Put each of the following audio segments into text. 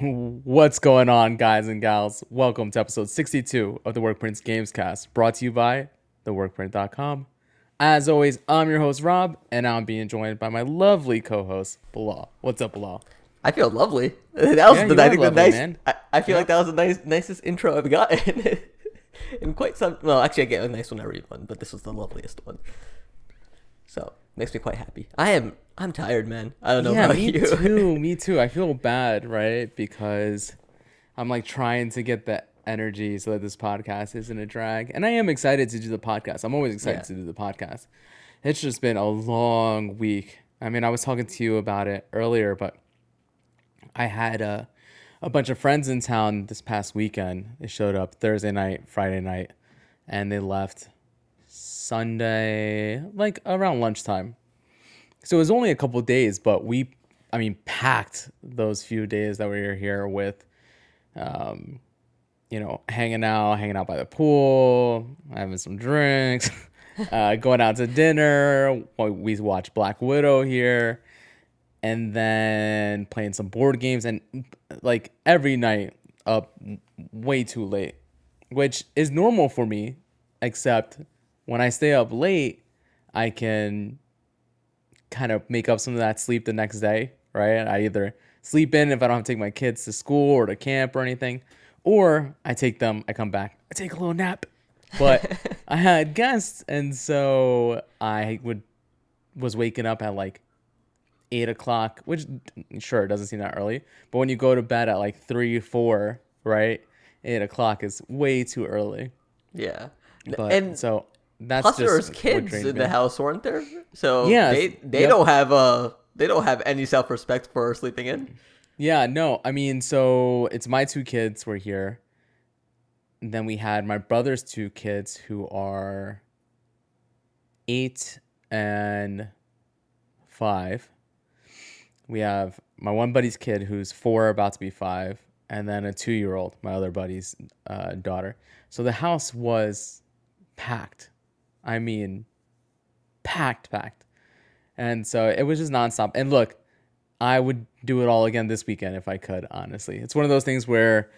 What's going on, guys and gals? Welcome to episode 62 of the Workprints Gamescast, brought to you by theworkprint.com. As always, I'm your host, Rob, and I'm being joined by my lovely co host, Bilal. What's up, Bilal? I feel lovely. That was Yeah, the, I think lovely, the nice. man. I, I feel like that was the nice, nicest intro I've gotten in quite some. Well, actually, I get a nice one every one, but this was the loveliest one. So makes me quite happy. I am. I'm tired, man. I don't know yeah, about me you. too. Me too. I feel bad, right? Because I'm like trying to get the energy so that this podcast isn't a drag. And I am excited to do the podcast. I'm always excited Yeah. to do the podcast. It's just been a long week. I mean, I was talking to you about it earlier, but I had a, a bunch of friends in town this past weekend. They showed up Thursday night, Friday night, and they left Sunday, like around lunchtime. So it was only a couple days, but we, I mean, packed those few days that we were here with, um, you know, hanging out, hanging out by the pool, having some drinks, uh, going out to dinner. We watched Black Widow here, and then playing some board games, and like every night up way too late, which is normal for me, except when I stay up late, I can kind of make up some of that sleep the next day, right? I either sleep in if I don't have to take my kids to school or to camp or anything, or I take them, I come back, I take a little nap. But I had guests, and so I would was waking up at like eight o'clock, which sure it doesn't seem that early, but when you go to bed at like three, four, right? Eight o'clock is way too early. yeah, But and so that's plus just there was kids in the house, weren't there? So Yeah, they they yep. don't have uh they don't have any self respect for sleeping in. Yeah, no, I mean, so it's my two kids were here. And then we had my brother's two kids who are eight and five. We have my one buddy's kid who's four, about to be five, and then a two year old, my other buddy's uh, daughter. So the house was packed. I mean, packed, packed. And so it was just nonstop. And look, I would do it all again this weekend if I could, honestly. It's one of those things where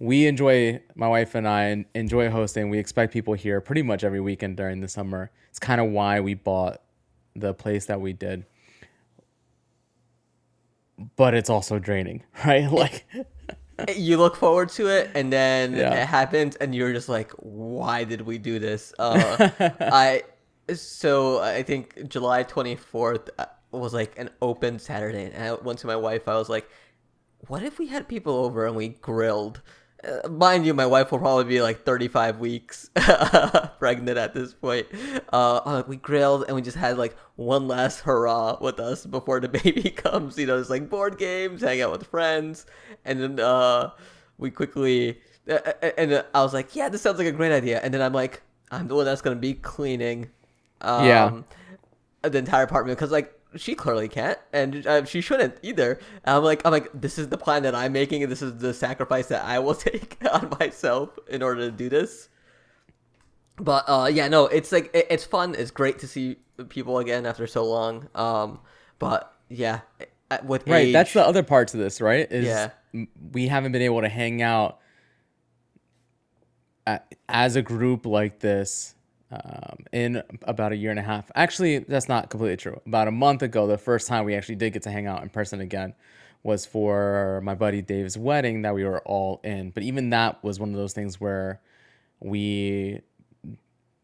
we enjoy, my wife and I enjoy hosting. We expect people here pretty much every weekend during the summer. It's kind of why we bought the place that we did. But it's also draining, right? Like, you look forward to it and then Yeah. it happens and you're just like why did we do this? Uh i so i think july 24th uh, was like an open saturday and i went to my wife. I was like what if we had people over and we grilled mind you my wife will probably be like 35 weeks pregnant at this point. Uh we grilled and we just had like one last hurrah with us before the baby comes you know it's like board games hang out with friends. And then uh we quickly and i was like yeah this sounds like a great idea. And then i'm like i'm the one that's gonna be cleaning um, Yeah. the entire apartment. Because like she clearly can't and uh, she shouldn't either and i'm like i'm like this is the plan that i'm making and this is the sacrifice that i will take on myself in order to do this but uh yeah no it's like it, it's fun it's great to see people again after so long um but yeah with right, that's the other part to this, right? Is Yeah. we haven't been able to hang out as a group like this um, in about a year and a half. Actually, that's not completely true. About a month ago, the first time we actually did get to hang out in person again was for my buddy Dave's wedding that we were all in. But even that was one of those things where we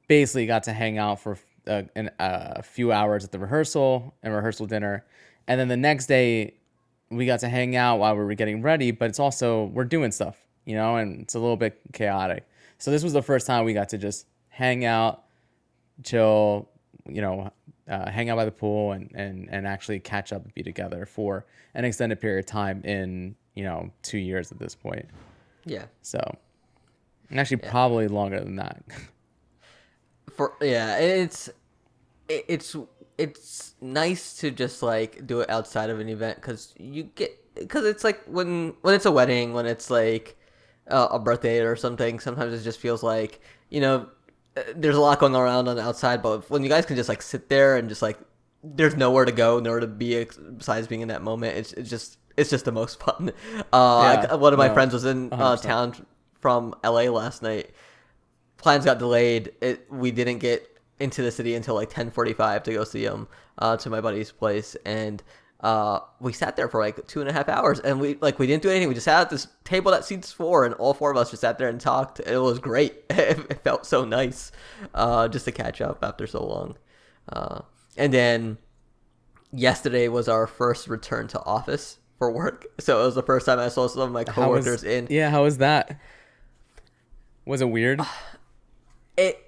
basically got to hang out for a, an, a few hours at the rehearsal and rehearsal dinner. And then the next day, we got to hang out while we were getting ready, but it's also, we're doing stuff, you know, and it's a little bit chaotic. So this was the first time we got to just hang out, chill, you know, uh, hang out by the pool and, and, and actually catch up and be together for an extended period of time in, you know, two years at this point. yeah So, and actually probably longer than that. for yeah it's it, it's it's nice to just like do it outside of an event because you get because it's like when when it's a wedding when it's like uh, a birthday or something sometimes it just feels like you know there's a lot going around on the outside but when you guys can just like sit there and just like there's nowhere to go nowhere to be besides being in that moment it's, it's just it's just the most fun. Uh, Yeah, I- one of my no, friends was in uh, town from LA last night. Plans got delayed. It we didn't get into the city until like 10:45 to go see him uh, to my buddy's place, and uh, we sat there for like two and a half hours, and we like we didn't do anything. We just sat at this table that seats four, and all four of us just sat there and talked. It was great. it felt so nice uh, just to catch up after so long. Uh, and then yesterday was our first return to office for work. So it was the first time I saw some of my How was- coworkers in. Yeah, how was that? Was it weird? It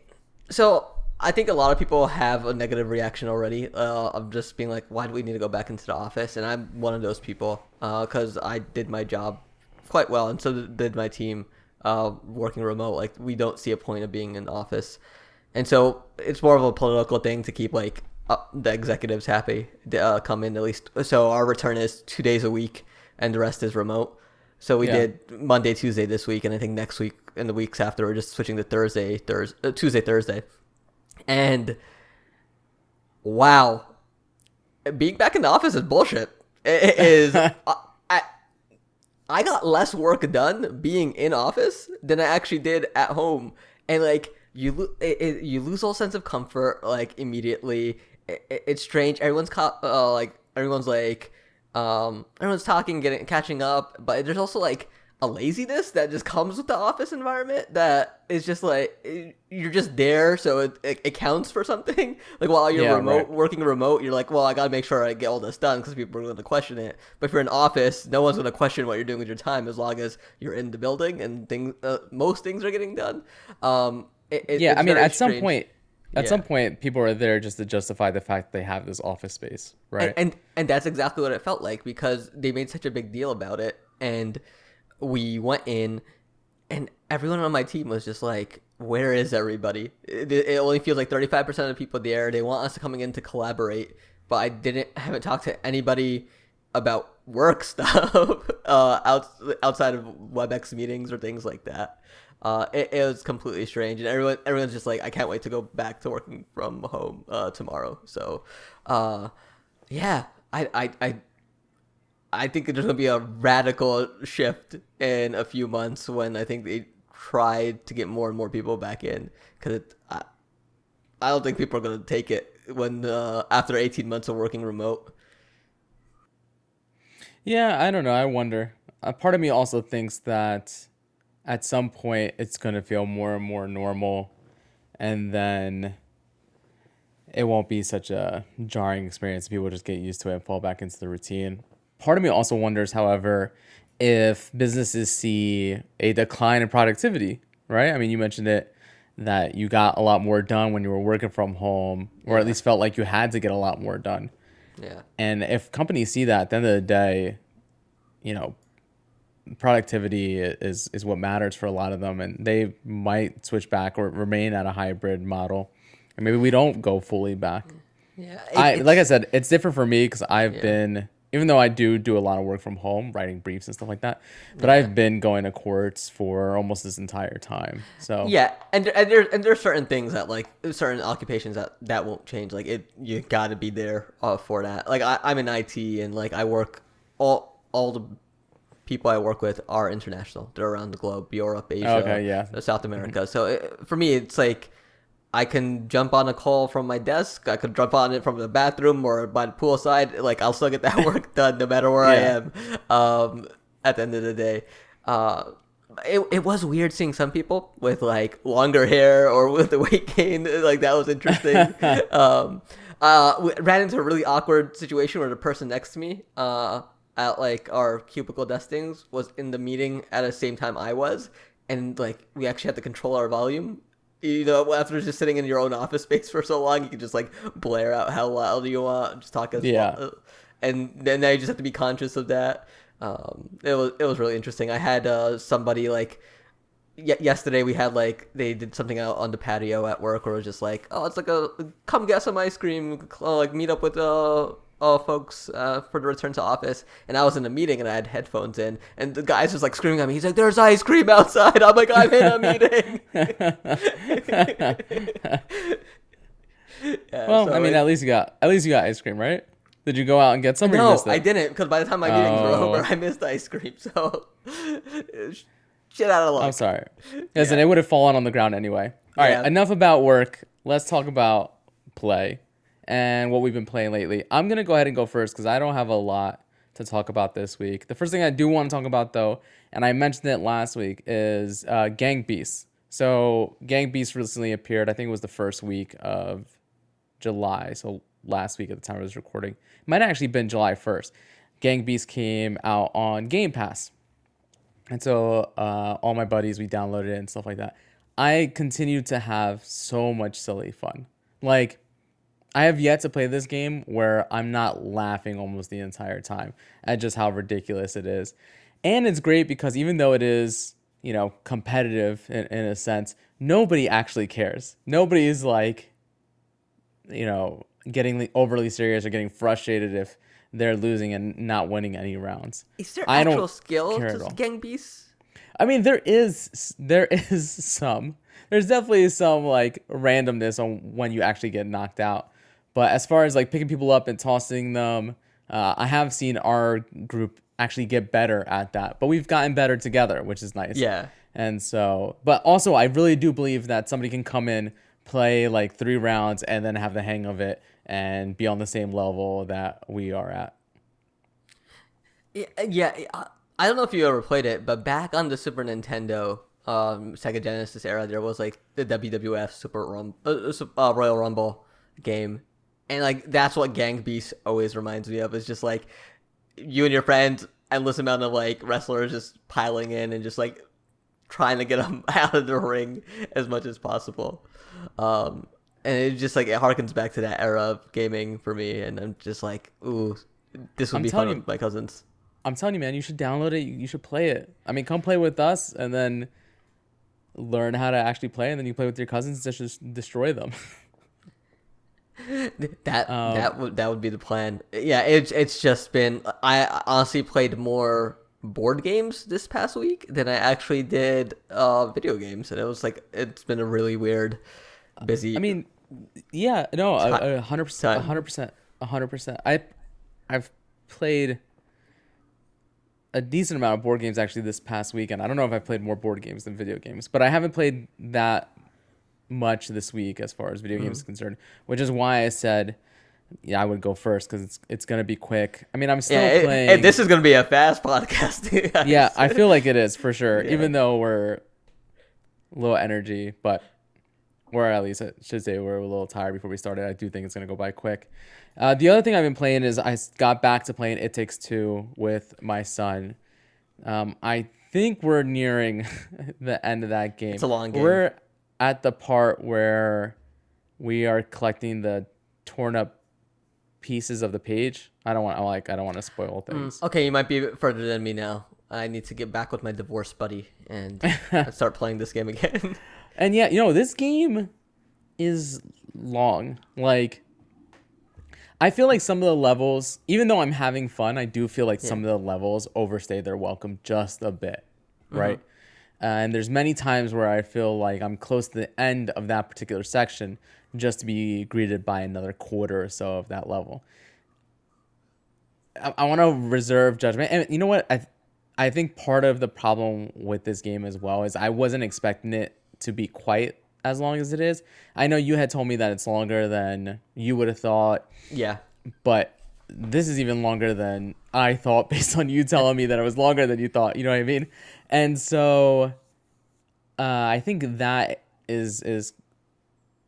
so I think a lot of people have a negative reaction already uh, of just being like, why do we need to go back into the office? And I'm one of those people because I did my job quite well, and so did my team uh, working remote. Like we don't see a point of being in the office, and so it's more of a political thing to keep like the executives happy. to, Uh, come in at least. So our return is two days a week, and the rest is remote. So we Yeah. did Monday, Tuesday this week, and I think next week and the weeks after we're just switching to Thursday, Thursday, uh, Tuesday, Thursday, and wow, being back in the office is bullshit. It is. I, I, I got less work done being in office than I actually did at home, and like you, lo- it, it, you lose all sense of comfort like immediately. It, it- it's strange. Everyone's ca- uh, like everyone's like um everyone's talking, getting catching up, but there's also like a laziness that just comes with the office environment that is just like you're just there, so it, it, it counts for something. Like while you're Yeah, remote right. working remote, you're like, well, I gotta make sure I get all this done because people are going to question it. But if you're in office, no one's going to question what you're doing with your time as long as you're in the building and things. Uh, most things are getting done. Um, it, yeah, I mean, at some point, at Yeah. some point, people are there just to justify the fact they have this office space, right? and, and and that's exactly what it felt like because they made such a big deal about it, and we went in, and everyone on my team was just like, "Where is everybody?" It, it only feels like thirty five percent of the people there. They want us to coming in to collaborate, but I didn't I haven't talked to anybody about work stuff uh, out, outside of WebEx meetings or things like that. Uh, it, it was completely strange, and everyone everyone's just like, I can't wait to go back to working from home uh, tomorrow. So, uh, yeah, I, I, I, I think there's gonna be a radical shift in a few months when I think they try to get more and more people back in because I, I don't think people are gonna take it when uh, after 18 months of working remote. Yeah, I don't know. I wonder. A part of me also thinks that at some point it's to feel more and more normal, and then it won't be such a jarring experience. People just get used to it and fall back into the routine. Part of me also wonders, however, if businesses see a decline in productivity, right? I mean, you mentioned it that you got a lot more done when you were working from home, or at least felt like you had to get a lot more done. Yeah. And if companies see that, at the end of the day, you know, productivity is is what matters for a lot of them, and they might switch back or remain at a hybrid model, and maybe we don't go fully back. Yeah. I like I said, it's different for me because I've Yeah. been, even though I do do a lot of work from home, writing briefs and stuff like that, but I've been going to courts for almost this entire time. So Yeah, and and there and there's certain things that like certain occupations that that won't change. Like it, you got to be there uh, for that. Like I, I'm in IT and like I work all all the people I work with are international. They're around the globe, Europe, Asia, Okay, yeah. South America. So it, for me, it's like I can jump on a call from my desk. I could jump on it from the bathroom or by the poolside. Like I'll still get that work done no matter where I am. Um, at the end of the day, uh, it it was weird seeing some people with like longer hair or with the weight gain. Like that was interesting. um, uh, ran into a really awkward situation where the person next to me, uh, at like our cubicle deskings, was in the meeting at the same time I was, and like we actually had to control our volume. You know, after just sitting in your own office space for so long, you can just like blare out how loud you want, just talk as Yeah. and then now you just have to be conscious of that. Um, it was it was really interesting. I had uh, somebody like y- yesterday we had like they did something out on the patio at work where it was just like oh it's like a come get some ice cream uh, like meet up with uh uh, folks uh, for the return to office and I was in a meeting and I had headphones in and the guy's just like screaming at me he's like there's ice cream outside I'm like I'm in a meeting Yeah, well, so I mean, it- at least you got at least you got ice cream, right? Did you go out and get some? No? I didn't because by the time my meetings were Oh. over, I missed ice cream. So shit out of luck. I'm sorry. Listen, it would have fallen on the ground anyway. All right, Yeah. enough about work. Let's talk about play and what we've been playing lately. I'm gonna go ahead and go first because I don't have a lot to talk about this week. The first thing I do want to talk about though, and I mentioned it last week, is uh, Gang Beasts. So Gang Beasts recently appeared. I think it was the first week of July. So last week at the time I was recording, it might have actually been July 1st. Gang Beasts came out on Game Pass. And so uh, all my buddies, we downloaded it and stuff like that. I continue to have so much silly fun. Like, I have yet to play this game where I'm not laughing almost the entire time at just how ridiculous it is. And it's great because even though it is, you know, competitive in, in a sense, nobody actually cares. Nobody is like, you know, getting overly serious or getting frustrated if they're losing and not winning any rounds. Is there I actual skill to gang beasts? I mean, there is there is some. There's definitely some like randomness on when you actually get knocked out. But as far as like picking people up and tossing them, uh, I have seen our group actually get better at that. But we've gotten better together, which is nice. Yeah. And so, but also, I really do believe that somebody can come in, play like three rounds, and then have the hang of it and be on the same level that we are at. Yeah, yeah. I- don't know if you ever played it, but back on the Super Nintendo, um, Sega Genesis era, there was like the WWF Super Rum, uh, uh, Royal Rumble game, and like that's what Gang Beasts always reminds me of. It's just like you and your friends, endless amount of like wrestlers just piling in and just like trying to get them out of the ring as much as possible. Um, and it just like it harkens back to that era of gaming for me, and I'm just like, ooh, this would I'm be fun telling with my cousins. I'm telling you, man, you should download it. You you should play it. I mean, come play with us and then learn how to actually play, and then you play with your cousins to just destroy them. That Um, that would that would be the plan. Yeah, it's it's just been I honestly played more board games this past week than I actually did uh video games, and it was like it's been a really weird, busy. I mean, yeah, no, a- hundred percent, hundred percent, a hundred percent. I, I've played a decent amount of board games actually this past weekend. I don't know if I've played more board games than video games, but I haven't played that much this week as far as video games is Mm-hmm. concerned. Which is why I said, yeah, I would go first because it's it's gonna be quick. I mean, I'm still yeah, playing. it- this is gonna be a fast podcast. guys. yeah, I feel like it is for sure. Yeah. Even though we're low energy, but or at least I should say we're a little tired before we started. I do think it's gonna go by quick. Uh, the other thing I've been playing is I got back to playing It Takes Two with my son. Um, I think we're nearing the end of that game. It's a long game. We're at the part where we are collecting the torn up pieces of the page. I don't want. I like. I don't want to spoil things. okay, you might be a bit further than me now. I need to get back with my divorce buddy and start playing this game again. And yeah, you know, this game is long. Like I feel like some of the levels, even though I'm having fun, I do feel like some of the levels overstay their welcome just a bit, right? Uh, Uh, and there's many times where I feel like I'm close to the end of that particular section just to be greeted by another quarter or so of that level. I, I want to reserve judgment. And you know what? I I think part of the problem with this game as well is I wasn't expecting it to be quite as long as it is. I know you had told me that it's longer than you would have thought, yeah, but this is even longer than I thought based on you telling me that it was longer than you thought. You know what I mean? And so uh, I think that is is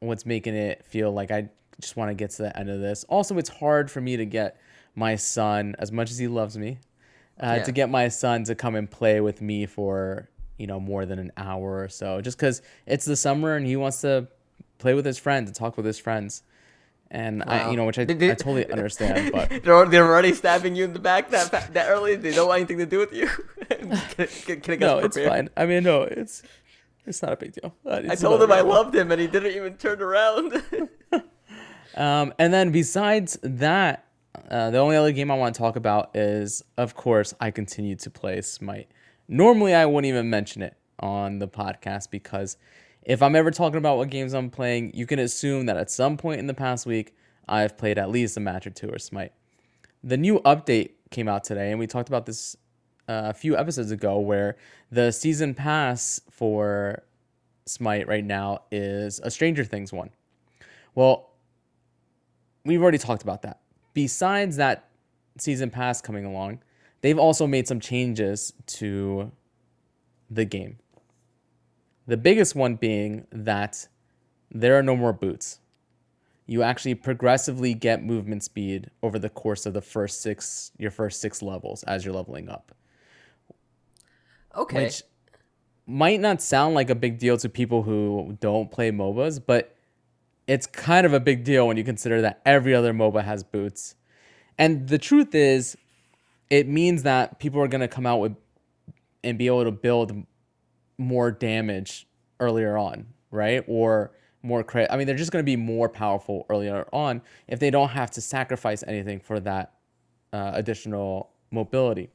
what's making it feel like I just want to get to the end of this. Also, it's hard for me to get my son, as much as he loves me, uh, Yeah. to get my son to come and play with me for you know more than an hour or so, just because it's the summer and he wants to play with his friends and talk with his friends. And I, you know, which I, I totally understand, but they're they're already stabbing you in the back that that early. They don't want anything to do with you. can, can, no, it's fine. I mean, no, it's it's not a big deal. Uh, I told him I loved him, and he didn't even turn around. Um, and then besides that, uh, the only other game I want to talk about is, of course, I continue to play Smite. Normally, I wouldn't even mention it on the podcast because if I'm ever talking about what games I'm playing, you can assume that at some point in the past week, I've played at least a match or two or Smite. the new update came out today, and we talked about this uh, a few episodes ago, where the season pass for Smite right now is a Stranger Things one. Well, we've already talked about that. Besides that season pass coming along, they've also made some changes to the game. The biggest one being that there are no more boots. You actually progressively get movement speed over the course of the first six your first six levels as you're leveling up. Okay. Which might not sound like a big deal to people who don't play MOBAs, but it's kind of a big deal when you consider that every other MOBA has boots. And the truth is, it means that people are going to come out with and be able to build more damage earlier on, right? Or more credit. I mean, they're just going to be more powerful earlier on if they don't have to sacrifice anything for that uh, additional mobility.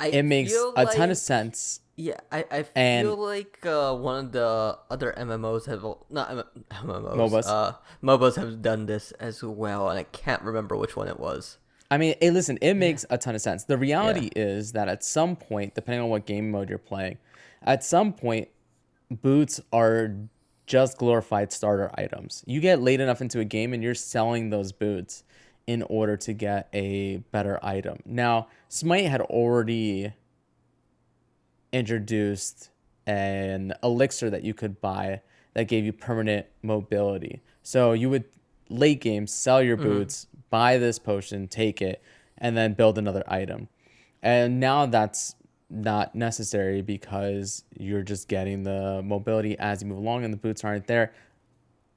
I It makes a ton of sense. Yeah, I, I feel And- like uh, one of the other MMOs have not M- MMOs MOBAs. Uh, MOBAs have done this as well, and I can't remember which one it was. I mean, hey, listen, it makes a ton of sense. The reality is that at some point, depending on what game mode you're playing, at some point, boots are just glorified starter items. You get late enough into a game and you're selling those boots in order to get a better item. Now, Smite had already introduced an elixir that you could buy that gave you permanent mobility. So you would late game sell your mm-hmm. boots, buy this potion, take it, and then build another item. And now that's not necessary because you're just getting the mobility as you move along and the boots aren't there.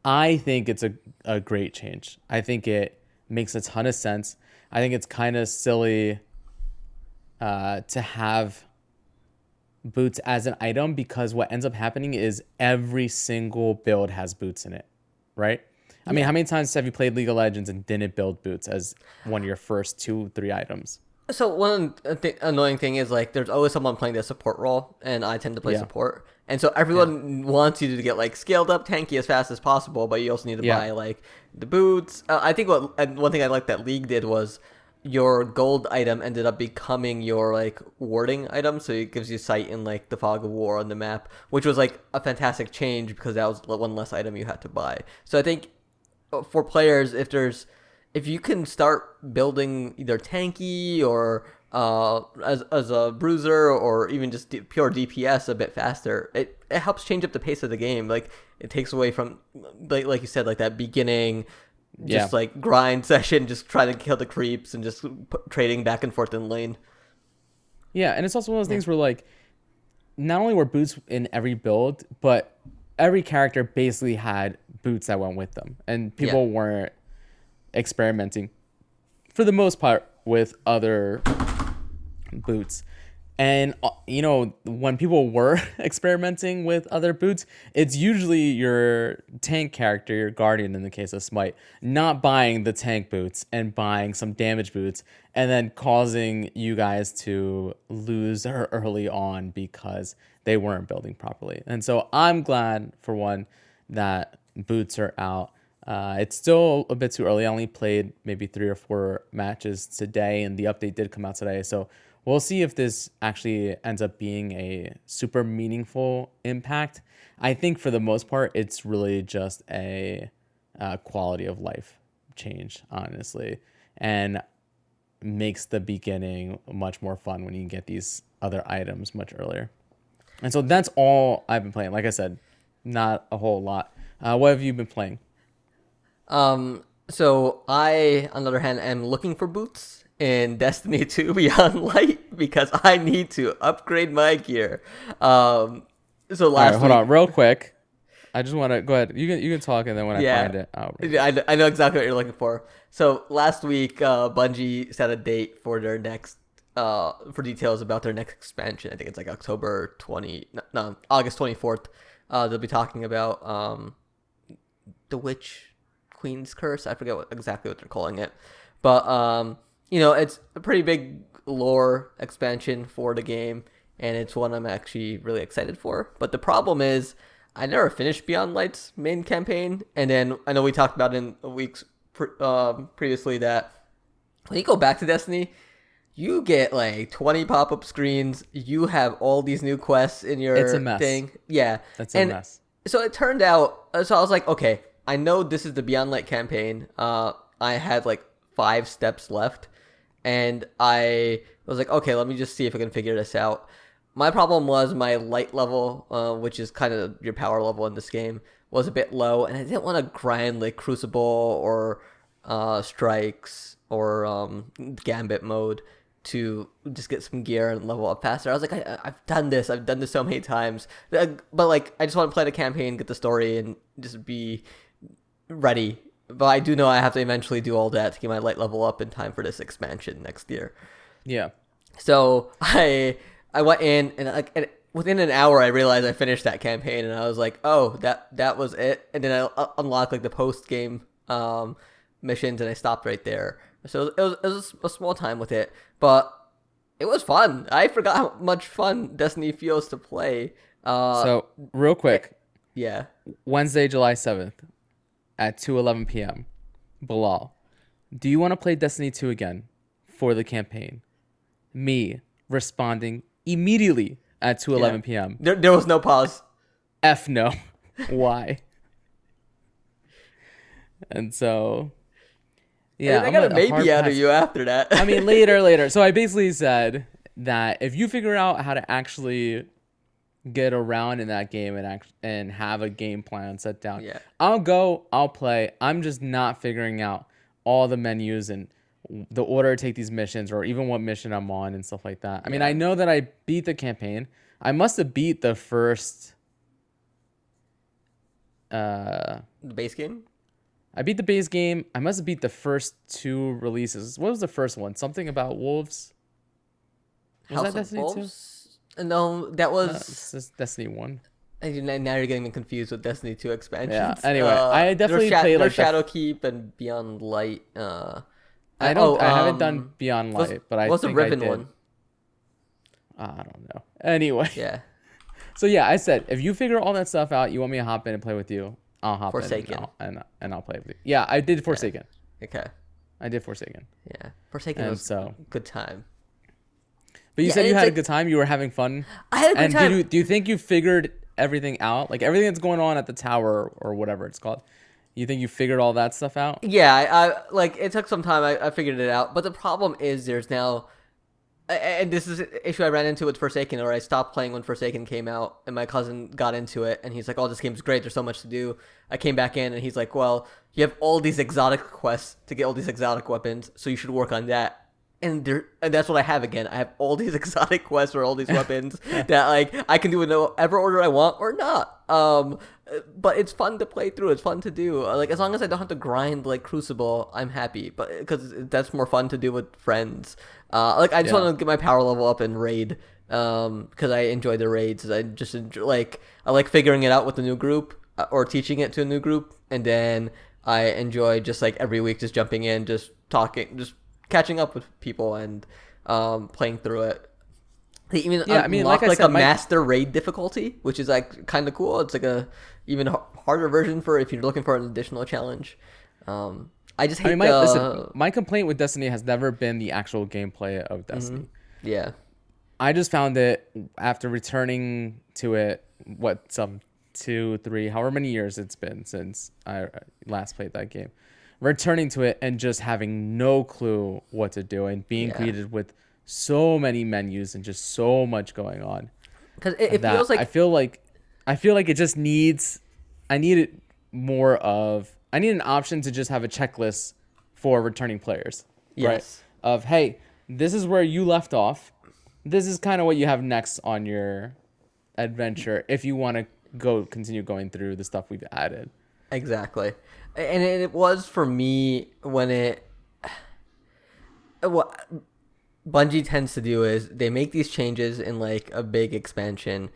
I think it's a, a great change. I think it makes a ton of sense. I think it's kind of silly uh, to have boots as an item because what ends up happening is every single build has boots in it, right? I mean, how many times have you played League of Legends and didn't build boots as one of your first two, three items? So one th- annoying thing is like there's always someone playing the support role, and I tend to play Yeah. support, and so everyone wants you to get like scaled up tanky as fast as possible, but you also need to Yeah. buy like the boots. Uh, I think what and one thing I like that League did was your gold item ended up becoming your like warding item, so it gives you sight in like the fog of war on the map, which was like a fantastic change because that was one less item you had to buy. So I think for players, if there's if you can start building either tanky or uh, as, as a bruiser or even just d- pure DPS a bit faster, it, it helps change up the pace of the game. Like it takes away from like like you said like that beginning just Yeah. like grind session, just trying to kill the creeps and just p- trading back and forth in lane. Yeah, and it's also one of those things where like not only were boots in every build, but every character basically had boots that went with them. And people weren't experimenting for the most part with other boots. And uh, you know, when people were experimenting with other boots, it's usually your tank character, your guardian in the case of Smite, not buying the tank boots and buying some damage boots and then causing you guys to lose early on because they weren't building properly. And so I'm glad for one that boots are out. Uh, it's still a bit too early. I only played maybe three or four matches today, and the update did come out today. So we'll see if this actually ends up being a super meaningful impact. I think for the most part, it's really just a uh, quality of life change, honestly, and makes the beginning much more fun when you get these other items much earlier. And so that's all I've been playing. Like I said, not a whole lot. Uh, what have you been playing? Um, so I, on the other hand, am looking for boots in Destiny 2 Beyond Light because I need to upgrade my gear. Um, so last right, hold week, on, real quick. I just want to go ahead. You can you can talk, and then when Yeah. I find it, I'll I, I know exactly what you're looking for. So last week, uh, Bungie set a date for their next, uh, for details about their next expansion. I think it's like October 20, no, no August 24th. Uh, they'll be talking about um, the Witch Queen's Curse. I forget what, exactly what they're calling it, but um, you know, it's a pretty big lore expansion for the game, and it's one I'm actually really excited for. But the problem is, I never finished Beyond Light's main campaign, and then I know we talked about in weeks pre- um, previously that when you go back to Destiny, you get like 20 pop-up screens. You have all these new quests in your It's a mess. thing. Yeah. That's a and mess. So it turned out so I was like, okay, I know this is the Beyond Light campaign. Uh I had like 5 steps left and I was like, okay, let me just see if I can figure this out. My problem was my light level, uh, which is kind of your power level in this game, was a bit low, and I didn't want to grind like Crucible or uh, Strikes or um, Gambit mode to just get some gear and level up faster. I was like, I, I've done this, I've done this so many times, but like, I just want to play the campaign, get the story, and just be ready. But I do know I have to eventually do all that to get my light level up in time for this expansion next year. Yeah. So I I went in and like and within an hour I realized I finished that campaign and I was like, oh that that was it. And then I unlocked like the post game um, missions and I stopped right there. So it was it was a small time with it, but it was fun. I forgot how much fun Destiny feels to play. Uh, So real quick, yeah, Wednesday, July seventh, at two eleven p.m. Bilal, do you want to play Destiny two again for the campaign? Me responding immediately at two eleven p.m. there there was no pause. F no. Why? And so, yeah, I I'm got a hard maybe out of you after that. I mean, later, later. So I basically said that if you figure out how to actually get around in that game and act- and have a game plan set down. Yeah. I'll go, I'll play. I'm just not figuring out all the menus and the order to take these missions or even what mission I'm on and stuff like that. I mean. I know that I beat the campaign. I must have beat the first uh the base game? I beat the base game. I must have beat the first two releases. What was the first one? Something about wolves? Was House that Destiny 2? No, that Uh, was. just Destiny one. And you- now you're getting me confused with Destiny 2 expansions. Uh, anyway, I definitely Sha- played, like, the- Shadowkeep and Beyond Light. Uh, I don't. oh, I haven't um, done Beyond what's- Light, but I what's the think I Riven did. one? I don't know. Anyway, Yeah, so yeah, I said if you figure all that stuff out, you want me to hop in and play with you, I'll hop Forsaken. in and I'll, and, and I'll play with you. Yeah, I did Forsaken. okay, I did Forsaken. yeah. Forsaken And was so, good time. But you Yeah, said you had a good time. You were having fun. I had a good And time. did you do you think you figured everything out? Like everything that's going on at the tower or whatever it's called. You think you figured all that stuff out? Yeah, I, I like it took some time. I, I figured it out, but the problem is there's now, and this is an issue I ran into with Forsaken, or I stopped playing when Forsaken came out, and my cousin got into it, and he's like, "Oh, this game's great. There's so much to do." I came back in, and he's like, "Well, you have all these exotic quests to get all these exotic weapons, so you should work on that." And there, and that's what I have again. I have all these exotic quests for all these weapons that like I can do in whatever order I want or not. Um, but it's fun to play through. It's fun to do. Like as long as I don't have to grind like Crucible, I'm happy. But because that's more fun to do with friends. Uh, like I just Yeah. want to get my power level up and raid. Um, because I enjoy the raids. I just enjoy, like I like figuring it out with a new group uh, or teaching it to a new group, and then I enjoy just like every week just jumping in, just talking, just catching up with people and um playing through it. They even Yeah, I mean, like I like said, a my- master raid difficulty, which is like kind of cool. It's like a even harder version for if you're looking for an additional challenge. Um, I just hate I mean, my, the listen, my complaint with Destiny has never been the actual gameplay of Destiny. yeah I just found it after returning to it, what some two, three, however many years it's been since I last played that game. Returning to it and just having no clue what to do and being Yeah. greeted with so many menus and just so much going on. because it, it feels like I feel like I feel like it just needs I need it more of I need an option to just have a checklist for returning players. Yes. Right? Of hey, this is where you left off. This is kind of what you have next on your adventure if you want to go continue going through the stuff we've added. Exactly. And it, was for me when it. What Bungie tends to do is they make these changes in like a big expansion.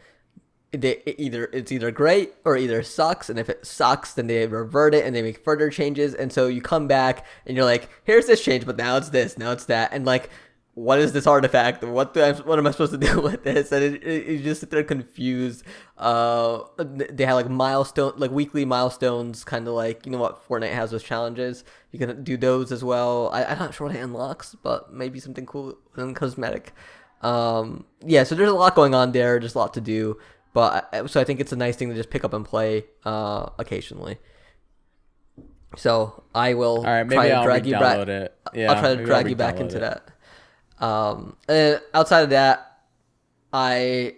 They it either it's either great or either sucks, and if it sucks, then they revert it and they make further changes. And so you come back and you're like, "Here's this change, but now it's this, now it's that," and like what is this artifact? What do I, what am I supposed to do with this? And it, it, you just sit there confused. Uh, they had like milestone, like weekly milestones, kind of like you know what Fortnite has with challenges. You can do those as well. I, I'm not sure what it unlocks, but maybe something cool and cosmetic. Um, yeah, so there's a lot going on there. There's a lot to do, but so I think it's a nice thing to just pick up and play uh, occasionally. So I will All right, maybe try to I'll drag you back. it. Yeah, I'll try to drag you back into it. that. Um, and outside of that, I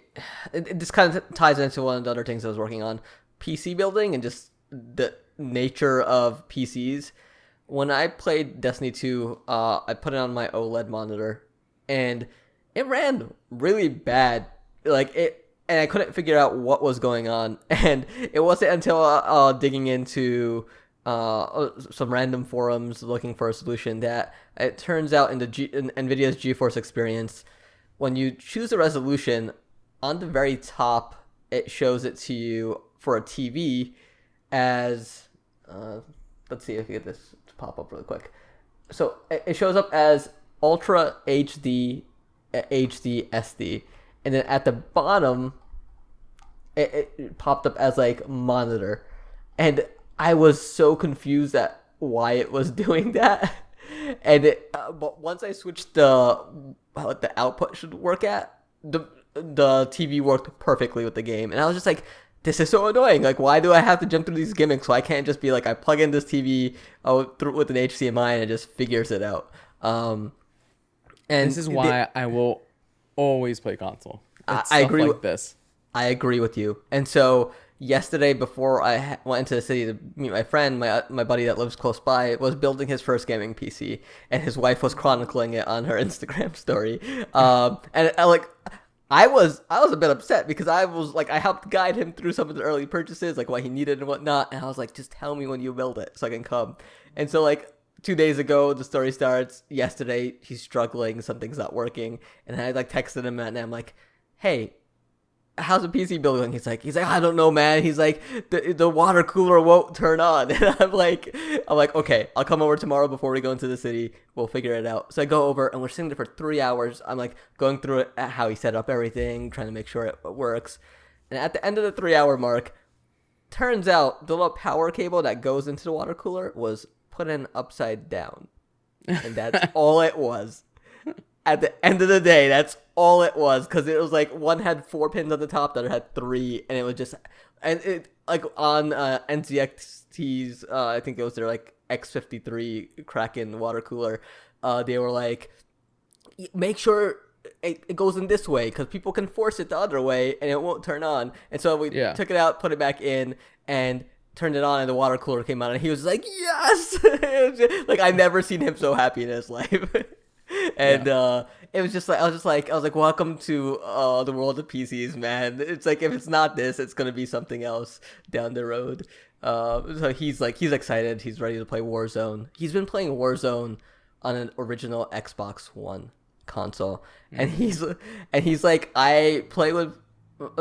it, it- this kind of ties into one of the other things I was working on: PC building and just the nature of PCs. When I played Destiny 2, uh, I put it on my OLED monitor, and it ran really bad. Like it, and I couldn't figure out what was going on. And it wasn't until uh, uh, digging into uh, some random forums looking for a solution that it turns out in the G- in NVIDIA's GeForce experience, when you choose a resolution, on the very top it shows it to you for a TV as uh, let's see if I get this to pop up really quick. So it shows up as Ultra HD, uh, HD SD, and then at the bottom it- it popped up as like monitor and i was so confused at why it was doing that and it, uh, but once i switched the what the output should work at the the tv worked perfectly with the game and i was just like this is so annoying like why do i have to jump through these gimmicks why can't just be like i plug in this tv oh, through with an hdmi and it just figures it out um and This is why I will always play console. I- It's I stuff agree Like with- this. I agree with you. And so yesterday, before I went into the city to meet my friend, my uh, my buddy that lives close by was building his first gaming PC, and his wife was chronicling it on her Instagram story. Um, and I, like. I was I was a bit upset because I was like I helped guide him through some of the early purchases, like what he needed and whatnot, and I was like, just tell me when you build it so I can come. And so like two days ago, the story starts. Yesterday, he's struggling, something's not working, and I like texted him and I'm like, hey, how's the PC build going? He's like, he's like, I don't know, man. He's like, the the water cooler won't turn on. And I'm like, I'm like, okay, I'll come over tomorrow before we go into the city. We'll figure it out. So I go over and we're sitting there for three hours. I'm like going through it, at how he set up everything, trying to make sure it works. And at the end of the three hour mark, turns out the little power cable that goes into the water cooler was put in upside down. And that's all it was at the end of the day, that's all it was because it was like one had four pins on the top, the other had three, and it was just and it like on uh, NZXT's, uh, I think it was their like X53 Kraken water cooler. Uh, they were like, make sure it, it goes in this way because people can force it the other way and it won't turn on. And so we Yeah. took it out, put it back in, and turned it on, and the water cooler came on, and he was like, "Yes!" like I never seen him so happy in his life. and uh, it was just like I was just like I was like, "Welcome to uh, the world of PCs, man." It's like if it's not this, it's gonna be something else down the road. Uh, so he's like he's excited. He's ready to play Warzone. He's been playing Warzone on an original Xbox One console, and he's and he's like, I play with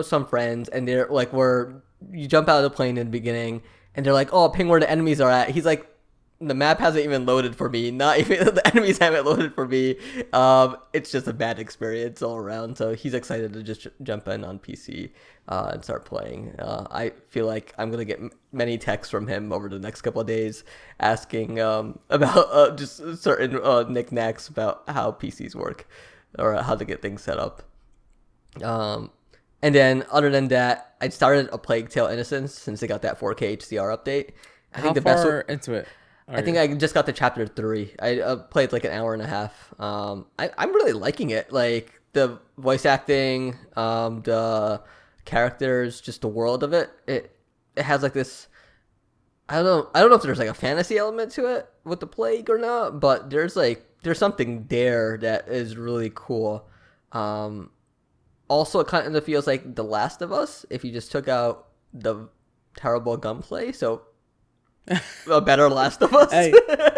some friends, and they're like, we're you jump out of the plane in the beginning, and they're like, oh, ping where the enemies are at. He's like. The map hasn't even loaded for me. Not even the enemies haven't loaded for me. Um, it's just a bad experience all around. So he's excited to just j- jump in on PC uh, and start playing. Uh, I feel like I'm gonna get m- many texts from him over the next couple of days asking um, about uh, just certain uh, knickknacks about how PCs work or how to get things set up. Um, and then other than that, I started a Plague Tale Innocence since they got that 4K HDR update. I How think the far best. way- into it? I think I just got to chapter three. I uh, played like an hour and a half. Um, I, I'm really liking it. Like the voice acting, um, the characters, just the world of it. It it has like this. I don't know. I don't know if there's like a fantasy element to it with the plague or not, but there's like there's something there that is really cool. Um, also, it kind of feels like The Last of Us if you just took out the terrible gunplay. So a better Last of Us. hey,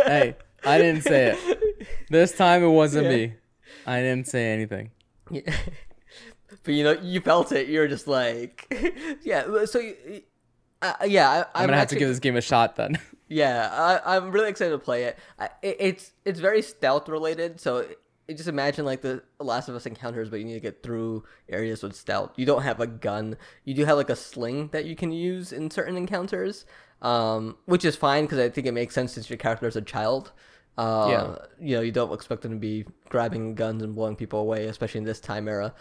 hey, I didn't say it. This time it wasn't Yeah. me. I didn't say anything. Yeah. but you know, you felt it. You're just like, yeah. So, uh, yeah, I, I'm, I'm, gonna have actually- to give this game a shot then. Yeah, I, I'm really excited to play it. I, it. It's it's very stealth related, so you just imagine like the Last of Us encounters, but you need to get through areas with stealth. You don't have a gun. You do have like a sling that you can use in certain encounters, um, which is fine because I think it makes sense since your character is a child. Uh, Yeah. You know, you don't expect them to be grabbing guns and blowing people away, especially in this time era.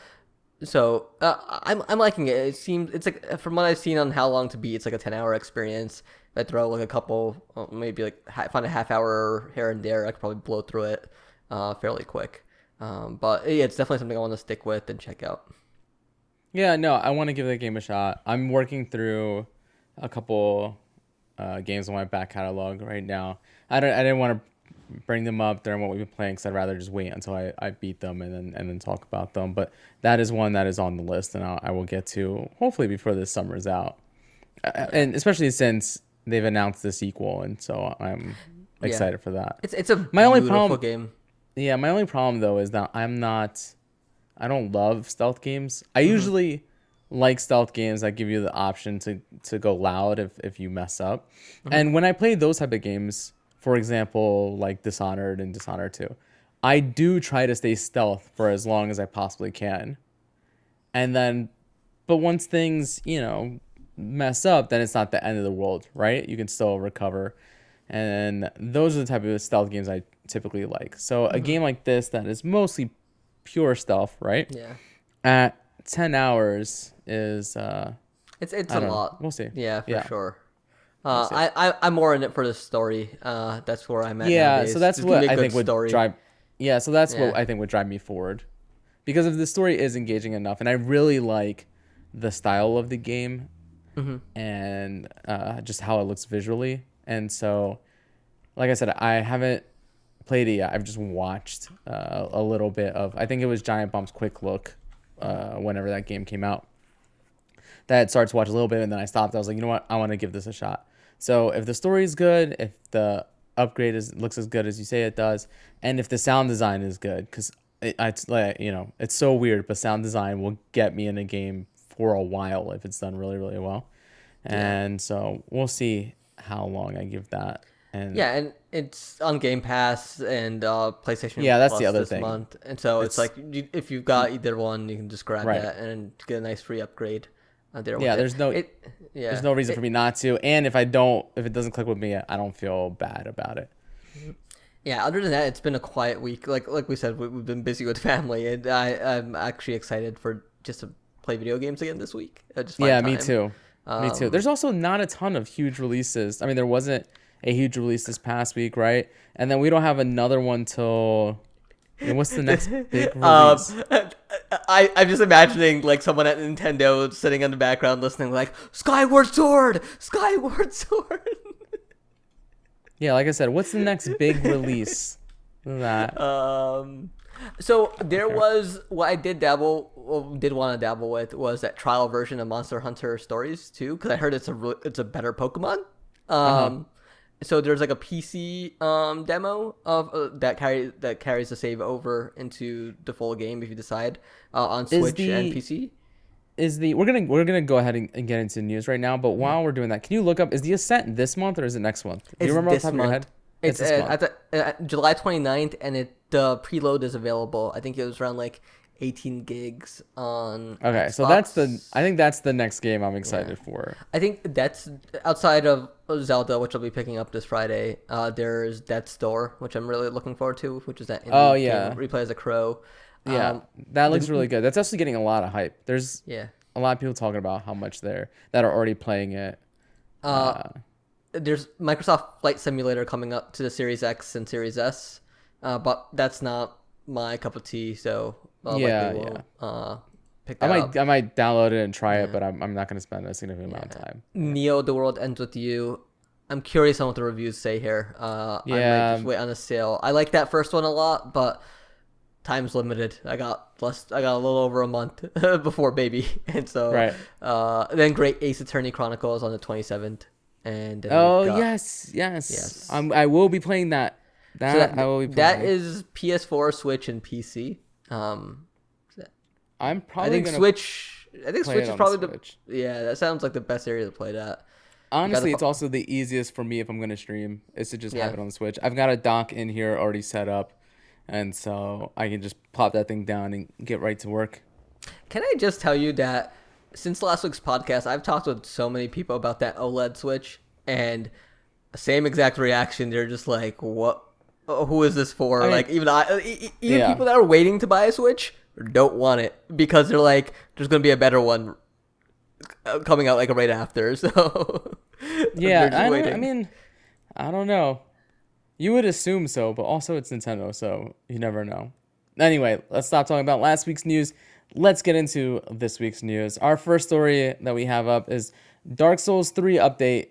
So uh, I'm I'm liking it. It seems it's like from what I've seen on how long to beat, it's like a ten hour experience. If I throw like a couple, uh, maybe like find a half hour here and there, I could probably blow through it uh, fairly quick. Um, but yeah, it's definitely something I want to stick with and check out. Yeah, no, I want to give that game a shot. I'm working through a couple uh, games on my back catalog right now. I don't. I didn't want to bring them up during what we've been playing because I'd rather just wait until I, I beat them and then and then talk about them. But that is one that is on the list, and I'll, I will get to hopefully before this summer's out. Uh, and especially since they've announced the sequel, and so I'm Yeah. excited for that. It's it's a My only problem- game. Yeah, my only problem though is that I'm not I don't love stealth games. I usually like stealth games that give you the option to to go loud if if you mess up. Mm-hmm. And when I play those type of games, for example, like Dishonored and Dishonored 2, I do try to stay stealth for as long as I possibly can. And then but once things, you know, mess up, then it's not the end of the world, right? You can still recover. And those are the type of stealth games I typically like. So a mm-hmm. game like this that is mostly pure stealth, right? Yeah, At 10 hours is uh it's it's I a know. lot. We'll see. Yeah, for Yeah. sure. Uh, I, I I'm more in it for the story. Uh, that's where I'm at. yeah, nowadays. so that's Just what I think would story. drive Yeah, so that's what I think would drive me forward. Because if the story is engaging enough and I really like the style of the game Mm-hmm. and uh, just how it looks visually. And so like I said, I haven't played it yet. I've just watched uh, a little bit of I think it was Giant Bomb's quick look uh, whenever that game came out. That started to watch a little bit and then I stopped. I was like, you know what, I want to give this a shot. So if the story is good, if the upgrade is looks as good as you say it does, and if the sound design is good, because it, it's like you know it's so weird, but sound design will get me in a game for a while if it's done really really well. And so we'll see how long I give that. And Yeah, and it's on Game Pass and uh, PlayStation. Yeah, that's the other this thing. Month. And so it's, It's- like you, if you've got either one, you can just grab Right. that and get a nice free upgrade. There with Yeah, it. there's no- It, yeah, there's no reason for me not to. And if I don't, if it doesn't click with me, I don't feel bad about it. Yeah, other than that, it's been a quiet week. Like like we said, we, we've been busy with family, and I I'm actually excited for just to play video games again this week. I just find Yeah, me time. too. me too. Um, There's also not a ton of huge releases. I mean, there wasn't a huge release this past week, right? And then we don't have another one till. Mean, what's the next big Um, release? I I'm just imagining like someone at Nintendo sitting in the background listening, like Skyward Sword, Skyward Sword. yeah, like I said, what's the next big release? That Um, so there was what I did dabble, well, did want to dabble with was that trial version of Monster Hunter Stories too, because I heard it's a re- it's a better Pokemon. Um, Uh-huh. So there's like a PC um demo of uh, that carry that carries the save over into the full game if you decide uh, on Is Switch and PC. is the we're gonna we're gonna go ahead and, and get into news right now. But while we're doing that, can you look up is the Ascent this month or is it next month? Do you It's remember off the top of your month. head? It's, this uh, month. at the uh, July 29th, and it the preload is available. I think it was around like 18 gigs on. Okay, so that's the I think that's the next game I'm excited for. I think that's outside of Zelda, which I'll be picking up this Friday. Uh, there's Death's Door, which I'm really looking forward to, which is that Oh, yeah. you as a crow. Yeah, Um, that looks really good. That's actually getting a lot of hype. There's yeah. a lot of people talking about how much they're that are already playing it. Uh, there's Microsoft Flight Simulator coming up to the Series X and Series S, uh, but that's not my cup of tea. So I'll Yeah, will, uh, pick I might up. I might download it and try it, but I'm I'm not gonna spend a significant amount of time. Neo: The World Ends with You. I'm curious on what the reviews say here. Uh, I might Yeah. just wait on a sale. I like that first one a lot, but time's limited. I got less. I got a little over a month before baby, and so Right. Uh, then Great Ace Attorney Chronicles on the 27th, and Oh got- yes, yes. Yes. I'm, I will be playing that. That, So that, I will be playing. that is PS4, Switch, and PC. Um, I'm I probably think gonna Switch. I think Switch it is probably Switch. the yeah. That sounds like the best area to play that. Honestly, fo- it's also the easiest for me if I'm gonna stream is to just have it on the Switch. I've got a dock in here already set up, and so I can just pop that thing down and get right to work. Can I just tell you that since last week's podcast, I've talked with so many people about that OLED Switch, and same exact reaction. They're just like, "What? Oh, Who is this for?" I mean- like even I, even Yeah. people that are waiting to buy a Switch don't want it because they're like, "There's gonna be a better one uh, coming out like right after." So Yeah, I, I mean, I don't know. You would assume so, but also it's Nintendo, so you never know. Anyway, let's stop talking about last week's news. Let's get into this week's news. Our first story that we have up is Dark Souls 3 update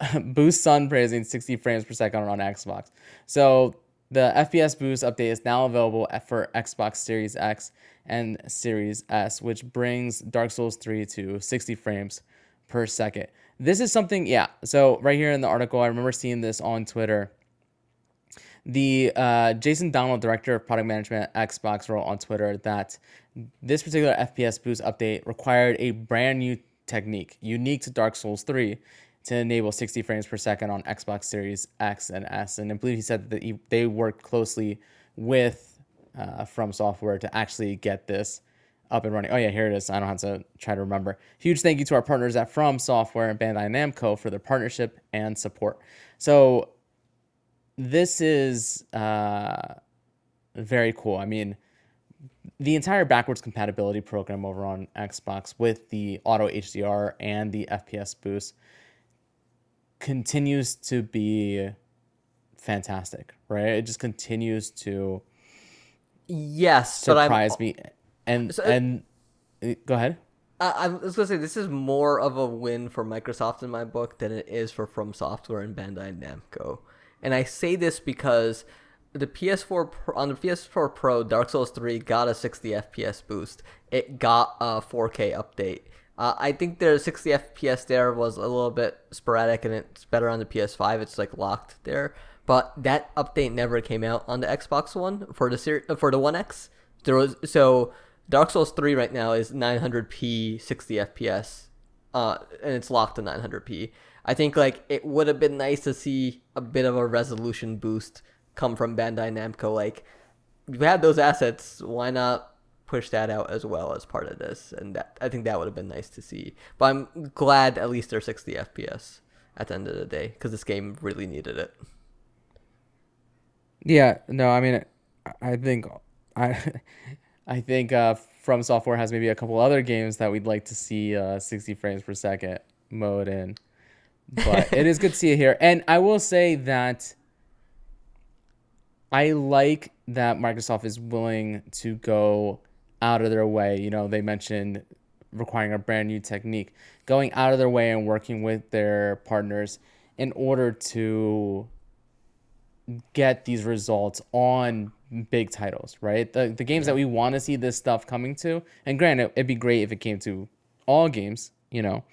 boosts sun praising 60 frames per second on Xbox. So the FPS boost update is now available for Xbox Series X and Series S, which brings Dark Souls 3 to 60 frames per second. This is something, yeah. So right here in the article, I remember seeing this on Twitter. The uh, Jason Ronald, director of product management at Xbox, wrote on Twitter that this particular FPS boost update required a brand new technique unique to Dark Souls 3 to enable 60 frames per second on Xbox Series X and S. And I believe he said that he, they worked closely with uh, From Software to actually get this up and running. Oh yeah, here it is. I don't have to try to remember. Huge thank you to our partners at From Software and Bandai Namco for their partnership and support. So this is uh, very cool. I mean, the entire backwards compatibility program over on Xbox with the auto HDR and the FPS boost continues to be fantastic, right? It just continues to yes, surprise me. And So- and uh, go ahead. I, I was gonna say this is more of a win for Microsoft in my book than it is for From Software and Bandai Namco, and I say this because the PS4 Pro, on the PS4 Pro, Dark Souls 3 got a 60 FPS boost. It got a 4K update. Uh, I think the 60 FPS there was a little bit sporadic, and it's better on the PS5. It's like locked there, but that update never came out on the Xbox One for the ser- for the One X. There was so Dark Souls 3 right now is 900p 60 FPS, uh, and it's locked to 900p. I think like it would have been nice to see a bit of a resolution boost come from Bandai Namco. Like you had those assets, why not push that out as well as part of this? And that I think that would have been nice to see. But I'm glad at least they're 60 FPS at the end of the day because this game really needed it. Yeah, no, I mean, I think I, I think uh, From Software has maybe a couple other games that we'd like to see uh, 60 frames per second mode in, but it is good to see it here. And I will say that I like that Microsoft is willing to go out of their way. You know, they mentioned requiring a brand new technique, going out of their way and working with their partners in order to get these results on big titles, right? The the games that we want to see this stuff coming to. And granted, it'd be great if it came to all games, you know,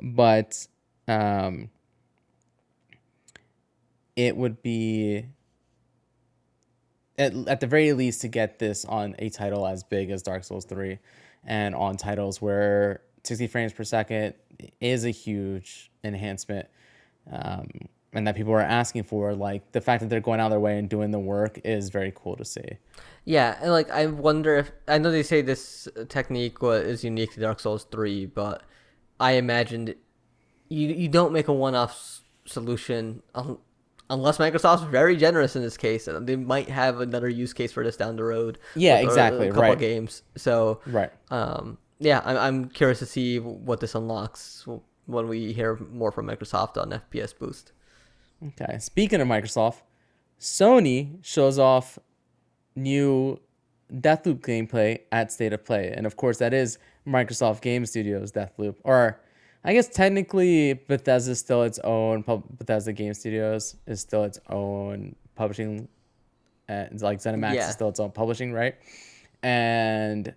but um it would be at, at the very least to get this on a title as big as Dark Souls 3 and on titles where 60 frames per second is a huge enhancement um, and that people are asking for like the fact that they're going out of their way and doing the work is very cool to see. Yeah, and like I wonder if I know they say this technique is unique to Dark Souls three, but I imagined you you don't make a one off s- solution un- unless Microsoft's very generous in this case, and they might have another use case for this down the road. Yeah, with exactly, A couple right. games, so right um, yeah, I'm I'm curious to see what this unlocks when we hear more from Microsoft on FPS boost. okay speaking of microsoft sony shows off new deathloop gameplay at state of play and of course that is microsoft game studios deathloop or i guess technically bethesda is still its own pub- bethesda game studios is still its own publishing uh, like ZeniMax Yeah. is still its own publishing, right? And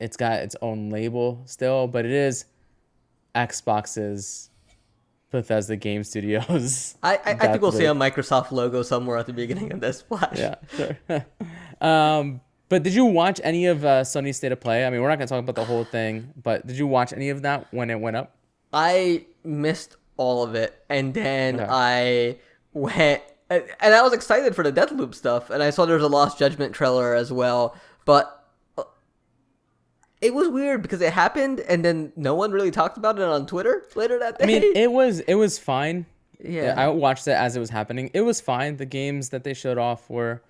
it's got its own label still, but it is Xbox's Bethesda Game Studios. I I, I think we'll see a Microsoft logo somewhere at the beginning of this splash. Yeah, sure. um, but did you watch any of uh, Sony's State of Play? I mean, we're not gonna talk about the whole thing, but did you watch any of that when it went up? I missed all of it, and then. I went and, and I was excited for the Deathloop stuff, and I saw there was a Lost Judgment trailer as well, but uh, it was weird because it happened, and then no one really talked about it on Twitter later that day. I mean, it was it was fine. yeah, I watched it as it was happening. It was fine. The games that they showed off were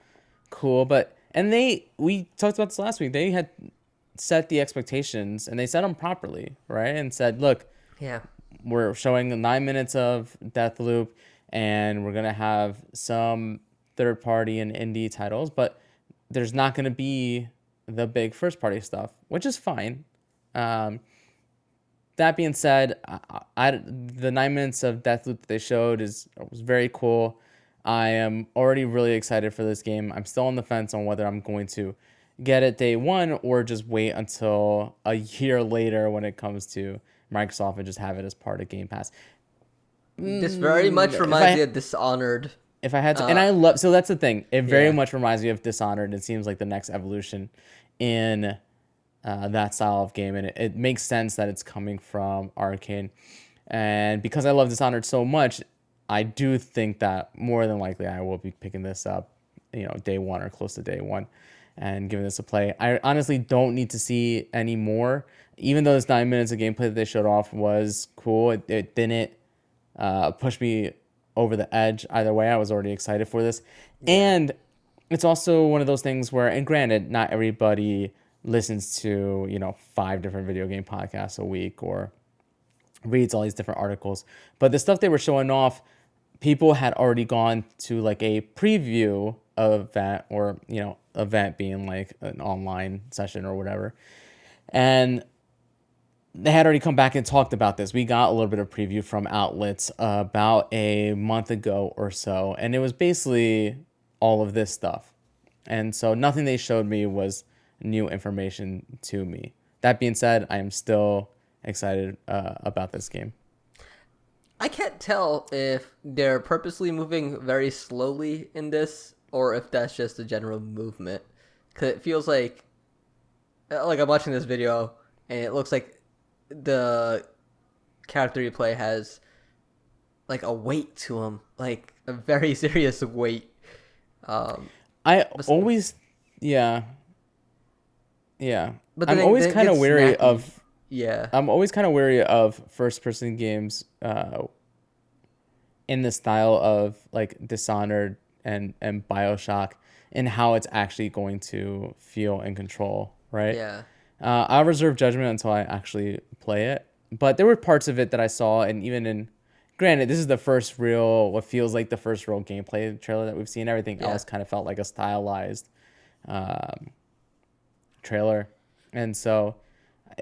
cool, but and they we talked about this last week. They had set the expectations and they set them properly, right? And said, look, yeah, we're showing nine minutes of Deathloop, and we're gonna have some third party and indie titles, but there's not gonna be the big first party stuff, which is fine. Um, that being said, I, I, the nine minutes of Deathloop that they showed is was very cool. I am already really excited for this game. I'm still on the fence on whether I'm going to get it day one or just wait until a year later when it comes to Microsoft and just have it as part of Game Pass. this very much Mm, if reminds I- me of Dishonored. If I had to, and I love so that's the thing. It very Uh, Yeah. much reminds me of Dishonored. It seems like the next evolution in uh, that style of game, and it, it makes sense that it's coming from Arcane. And because I love Dishonored so much, I do think that more than likely I will be picking this up, you know, day one or close to day one, and giving this a play. I honestly don't need to see any more. Even though this nine minutes of gameplay that they showed off was cool, it, it didn't uh, push me over the edge either way. I was already excited for this. And it's also one of those things where, and granted, not everybody listens to, you know, five different video game podcasts a week or reads all these different articles. But the stuff they were showing off, people had already gone to like a preview event or, you know, event being like an online session or whatever. And they had already come back and talked about this. We got a little bit of preview from outlets about a month ago or so, and it was basically all of this stuff. And so nothing they showed me was new information to me. That being said, I am still excited uh, about this game. I can't tell if they're purposely moving very slowly in this, or if that's just a general movement. Cause it feels like, like I'm watching this video, and it looks like the character you play has like a weight to him, like a very serious weight. Um, I always, yeah, yeah. But I'm always kind of wary snappy. of yeah, I'm always kind of wary of first person games uh, in the style of like Dishonored and and BioShock and how it's actually going to feel and control, right? yeah, Uh, I'll reserve judgment until I actually play it. But there were parts of it that I saw, and even in, granted, this is the first real, what feels like the first real gameplay trailer that we've seen. Everything Yeah. else kind of felt like a stylized um, trailer. And so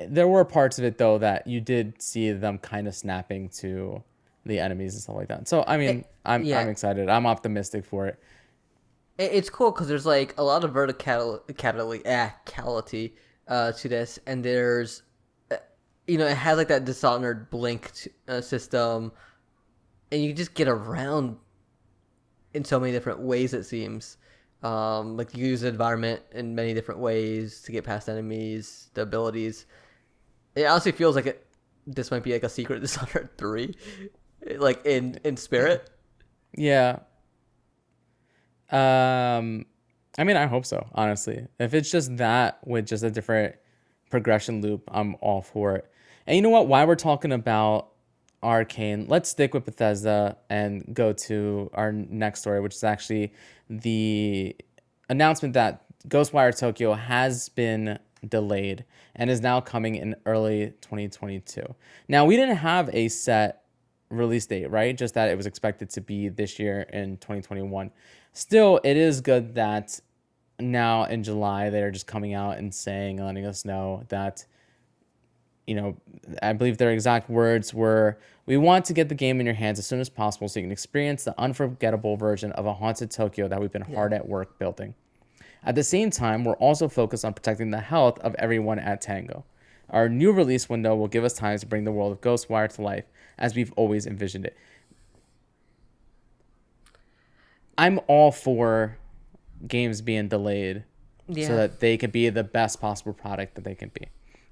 there were parts of it, though, that you did see them kind of snapping to the enemies and stuff like that. So, I mean, I'm, yeah. I'm excited. I'm optimistic for it. It- it's cool because there's like a lot of verticality cality, uh, to this, and there's, uh, you know, it has like that dishonored blink t- uh, system, and you just get around in so many different ways. It seems, um, like you use the environment in many different ways to get past enemies, the abilities. It honestly feels like it. This might be like a secret Dishonored three, like in in spirit. Yeah. Um, I mean, I hope so. Honestly, if it's just that with just a different progression loop, I'm all for it. And you know what? While we're talking about Arcane, let's stick with Bethesda and go to our next story, which is actually the announcement that Ghostwire Tokyo has been delayed and is now coming in early 2022. Now, we didn't have a set release date, right? Just that it was expected to be this year in 2021. Still, it is good that now in July they're just coming out and saying, letting us know that, you know, I believe their exact words were, "We want to get the game in your hands as soon as possible so you can experience the unforgettable version of a haunted Tokyo that we've been hard at work building." At the same time, we're also focused on protecting the health of everyone at Tango. Our new release window will give us time to bring the world of Ghostwire to life as we've always envisioned it. I'm all for games being delayed Yeah. so that they could be the best possible product that they can be.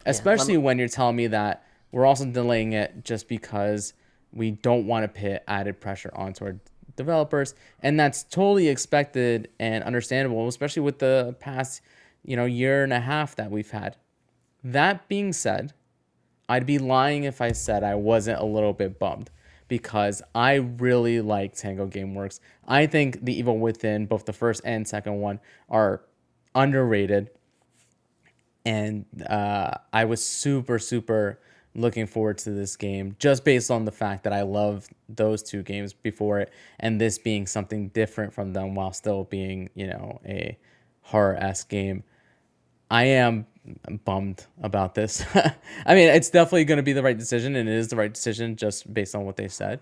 Especially when you're telling me that we're also delaying it just because we don't want to put added pressure onto our developers, and that's totally expected and understandable, especially with the past, you know, year and a half that we've had. That being said, I'd be lying if I said I wasn't a little bit bummed because I really like Tango Gameworks. I think The Evil Within, both the first and second one, are underrated. And uh, I was super, super looking forward to this game just based on the fact that I love those two games before it and this being something different from them while still being, you know, a horror esque game. I am bummed about this. I mean, it's definitely going to be the right decision, and it is the right decision just based on what they said.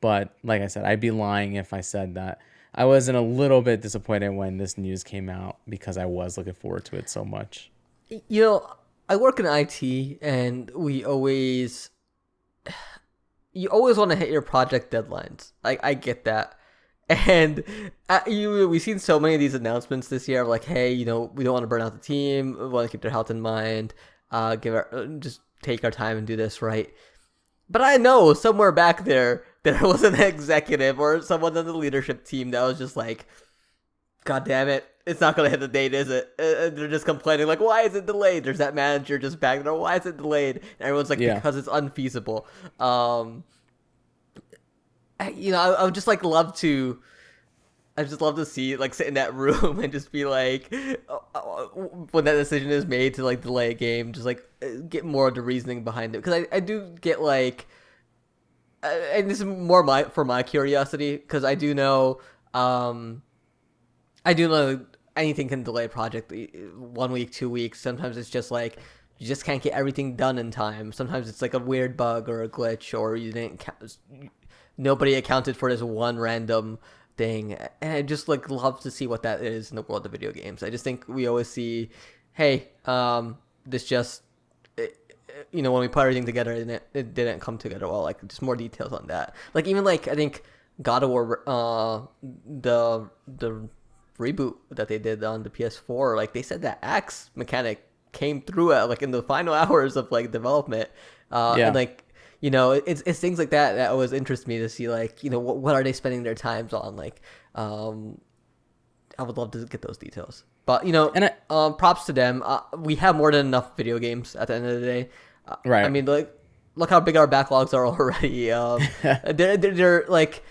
But like I said, I'd be lying if I said that I wasn't a little bit disappointed when this news came out because I was looking forward to it so much. You know, I work in IT, and we always, you always want to hit your project deadlines. Like I get that, and uh, you we've seen so many of these announcements this year of like, hey, you know, we don't want to burn out the team. We want to keep their health in mind. Uh, give our uh, just take our time and do this right. But I know somewhere back there there was an executive or someone on the leadership team that was just like, God damn it, it's not gonna hit the date, is it? Uh, they're just complaining like, why is it delayed? There's that manager just back there. Why is it delayed? And everyone's like, yeah. because it's unfeasible. Um, you know, I, I would just like love to. I just love to see like sit in that room and just be like, oh, oh, when that decision is made to like delay a game, just like uh, get more of the reasoning behind it. Because I, I do get like, uh, and this is more my for my curiosity because I do know, um, I do know anything can delay a project one week, two weeks. Sometimes it's just like you just can't get everything done in time. Sometimes it's like a weird bug or a glitch, or you didn't nobody accounted for this one random thing. And i just like love to see what that is in the world of video games. I just think we always see hey um this just it, you know when we put everything together and it, it didn't come together well. Like just more details on that. Like even like i think god of war uh the the reboot that they did on the ps4 like they said that axe mechanic came through at like in the final hours of like development. Uh yeah. and like you know, it's it's things like that that always interest me to see like you know what, what are they spending their times on like. Um, I would love to get those details, but you know, and I, um, props to them. Uh, we have more than enough video games at the end of the day. Uh, right. I mean, like, look how big our backlogs are already. Um, they're, they're, they're like,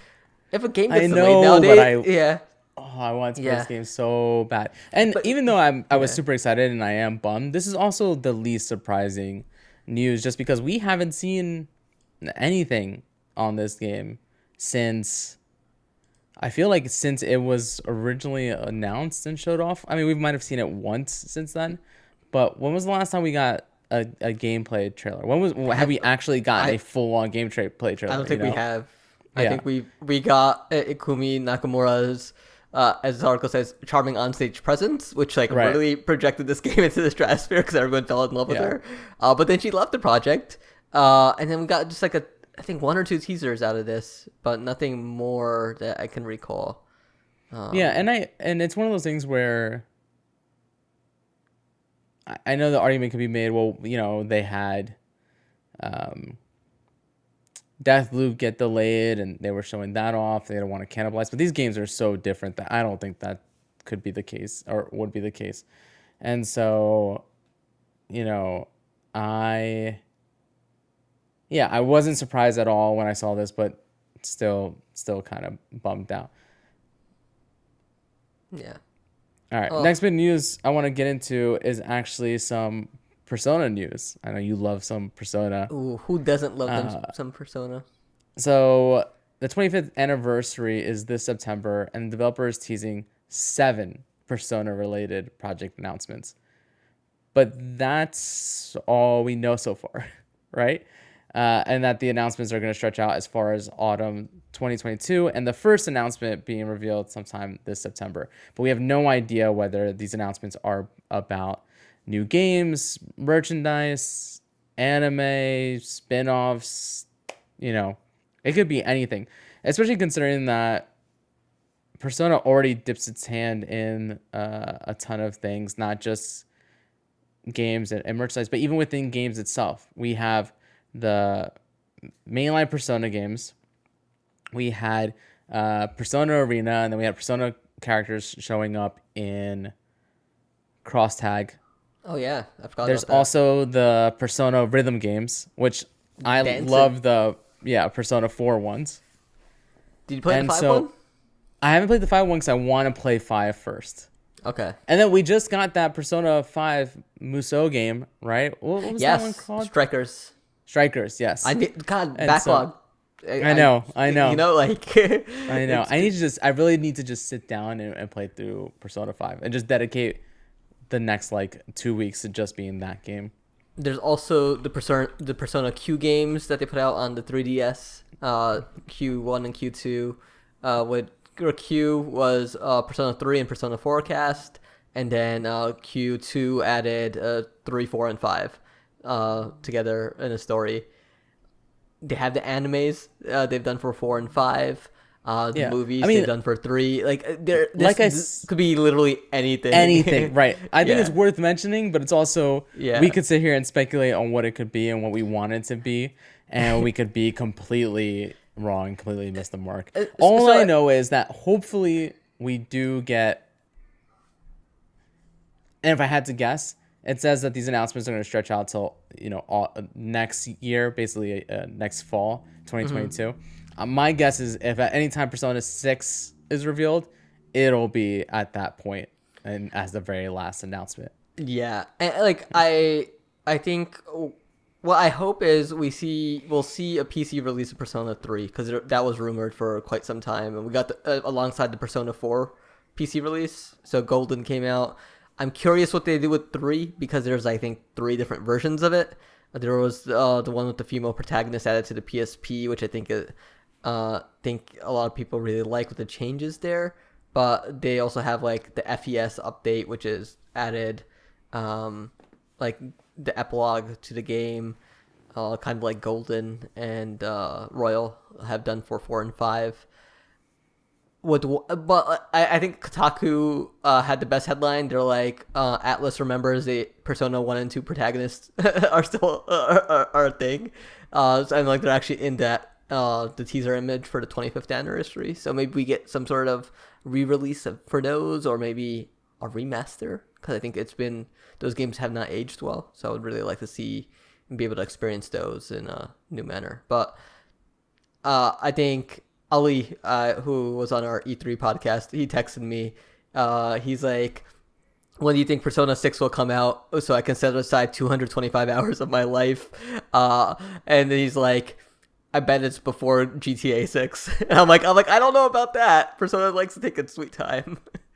if a game gets I know, nowadays, I, yeah. Oh, I want to play yeah. this game so bad. And but, even though I'm, I was yeah. super excited and I am bummed, this is also the least surprising news, just because we haven't seen anything on this game since I feel like since it was originally announced and showed off. I mean, we might have seen it once since then, but when was the last time we got a, a gameplay trailer? When was have we actually got a full on game tra- play trailer? I don't think you know? we have. I yeah. think we we got uh, Ikumi Nakamura's uh, as the article says, charming onstage presence, which like right. really projected this game into the stratosphere because everyone fell in love with her. Uh, but then she left the project, uh, and then we got just like a, I think one or two teasers out of this, but nothing more that I can recall. Um, yeah, and I and it's one of those things where I, know the argument could be made. Well, you know, they had um, Deathloop get delayed, and they were showing that off. They don't want to cannibalize, but these games are so different that I don't think that could be the case or would be the case. And so, you know, I yeah, I wasn't surprised at all when I saw this, but still, still kind of bummed out. Yeah. All right. Oh. Next bit of news I want to get into is actually some Persona news. I know you love some Persona. Ooh, who doesn't love uh, them, some Persona? So the 25th anniversary is this September, and the developer is teasing seven Persona-related project announcements. But that's all we know so far, right? Uh, and that the announcements are going to stretch out as far as autumn 2022, and the first announcement being revealed sometime this September. But we have no idea whether these announcements are about new games, merchandise, anime, spin offs. You know, it could be anything, especially considering that Persona already dips its hand in uh, a ton of things, not just games and, and merchandise, but even within games itself. We have the mainline Persona games. We had uh, Persona Arena, and then we had Persona characters showing up in Cross Tag. Oh yeah, I forgot. There's about that. also the Persona rhythm games, which I Dancing. love the yeah Persona 4 ones. Did you play and the five so- one? I haven't played the 5 one because I want to play five first. Okay. And then we just got that Persona 5 Musou game, right? What, what was that one Yes, called? strikers. Strikers, yes. I need God And backlog. I know, I know. You know, like I know. I need to just. I really need to just sit down and, and play through Persona Five and just dedicate the next like two weeks to just being that game. There's also the Persona the Persona Q games that they put out on the 3DS. Uh, Q1 and Q2. Uh, with or Q was uh, Persona 3 and Persona 4 cast, and then uh, Q2 added uh, 3, 4, and 5 uh, together in a story. They have the animes uh, they've done for 4 and 5. Uh, the Yeah. movies I mean- they've done for three, like uh, there, Like I s- could be literally anything. Anything, right? I think Yeah. it's worth mentioning, but it's also Yeah. we could sit here and speculate on what it could be and what we want it to be, and we could be completely wrong, completely miss the mark. Uh, All so I I- know is that hopefully we do get. And if I had to guess, it says that these announcements are going to stretch out till you know all, uh, next year, basically uh, next fall, 2022. Uh, my guess is if at any time Persona 6 is revealed, it'll be at that point and as the very last announcement. Yeah, and like I, I think what I hope is we see we'll see a PC release of Persona Three because that was rumored for quite some time, and we got the, uh, alongside the Persona Four PC release. So Golden came out. I'm curious what they do with three because there's I think three different versions of it. There was uh, the one with the female protagonist added to the PSP, which I think uh, uh think a lot of people really like with the changes there. But they also have like the FES update, which is added um, like the epilogue to the game, uh, kind of like Golden and uh, Royal have done for four and five. What, but I, I think Kotaku uh, had the best headline. They're like, uh, Atlus remembers the Persona one and two protagonists are still are, are, are a thing, uh, and like they're actually in that uh, the teaser image for the 25th anniversary. So maybe we get some sort of re-release of, for those, or maybe a remaster because I think it's been those games have not aged well. So I would really like to see and be able to experience those in a new manner. But uh, I think Ali, uh, who was on our E3 podcast, he texted me. Uh, he's like, "When do you think Persona 6 will come out so I can set aside 225 hours of my life?" Uh, and he's like. I bet it's before GTA 6. And I'm like, I'm like, I don't know about that. Persona likes to take its sweet time.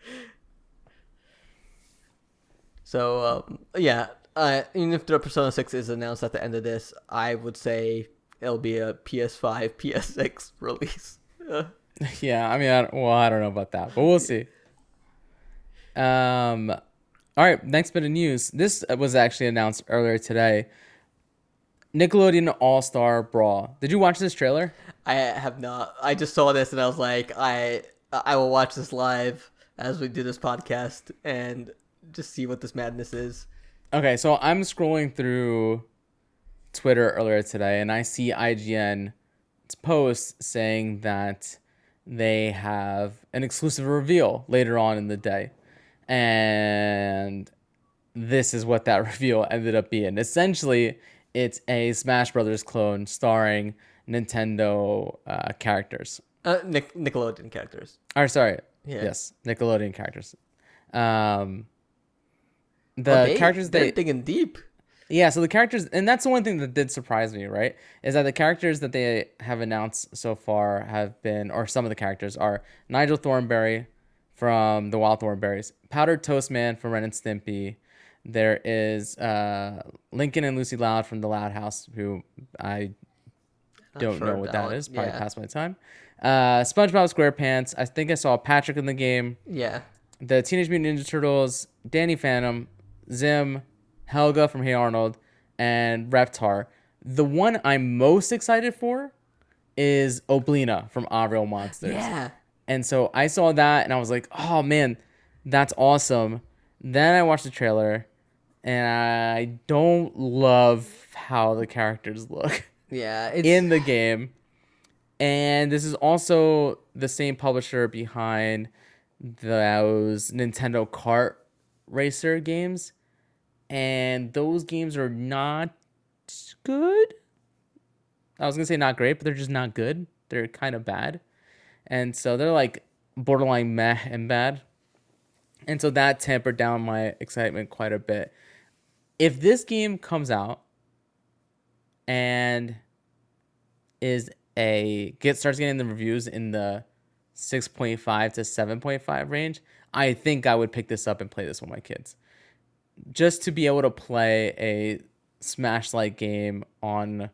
So um, yeah, uh, even if the Persona Six is announced at the end of this, I would say it'll be a PS5, PS6 release. Yeah, I mean, I, well, I don't know about that, but we'll see. Um, all right, next bit of news. This was actually announced earlier today. Nickelodeon All Star Brawl. Did you watch this trailer? I have not. I just saw this and I was like, I I will watch this live as we do this podcast and just see what this madness is. Okay, so I'm scrolling through Twitter earlier today, and I see IGN's post saying that they have an exclusive reveal later on in the day, and this is what that reveal ended up being. Essentially, it's a Smash Brothers clone starring Nintendo uh, characters. Uh, Nic- Nickelodeon characters. Or sorry, Yeah. yes, Nickelodeon characters. Um, the Oh, they- characters they're they digging deep. Yeah, so the characters, and that's the one thing that did surprise me, right? Is that the characters that they have announced so far have been, or some of the characters are Nigel Thornberry from the Wild Thornberrys, Powdered Toast Man from Ren and Stimpy. There is uh, Lincoln and Lucy Loud from the Loud House, who I don't sure know what that is. Probably Yeah. past my time. Uh, SpongeBob SquarePants. I think I saw Patrick in the game Yeah. the Teenage Mutant Ninja Turtles, Danny Phantom, Zim, Helga from Hey Arnold, and Reptar. The one I'm most excited for is Oblina from Aaahh!!! Real Monsters. Yeah. And so I saw that and I was like, oh man, that's awesome. Then I watched the trailer and I don't love how the characters look Yeah. It's, in the game. And this is also the same publisher behind those Nintendo Kart Racer games. And those games are not good. I was to say not great, but they're just not good. They're kind of bad. And so they're like borderline meh and bad. And so that tempered down my excitement quite a bit. If this game comes out and is a get starts getting the reviews in the 6.5 to 7.5 range, I think I would pick this up and play this with my kids. Just to be able to play a Smash like game on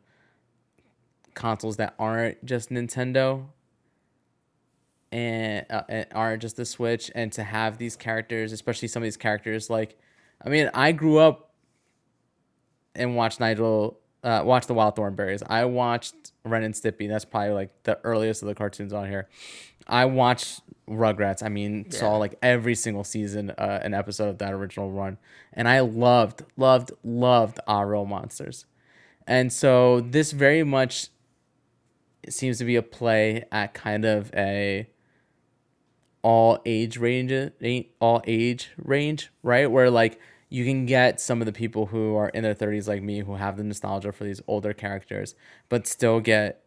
consoles that aren't just Nintendo and, uh, and aren't just the Switch, and to have these characters, especially some of these characters, like, I mean, I grew up and watched Nigel, uh, the Wild Thornberrys. I watched Ren and Stimpy. That's probably like the earliest of the cartoons on here. I watched Rugrats. I mean, yeah. saw like every single season, uh, an episode of that original run, and I loved, loved, loved Our Monsters. And so this very much seems to be a play at kind of a all age range all age range right where like you can get some of the people who are in their 30s like me who have the nostalgia for these older characters but still get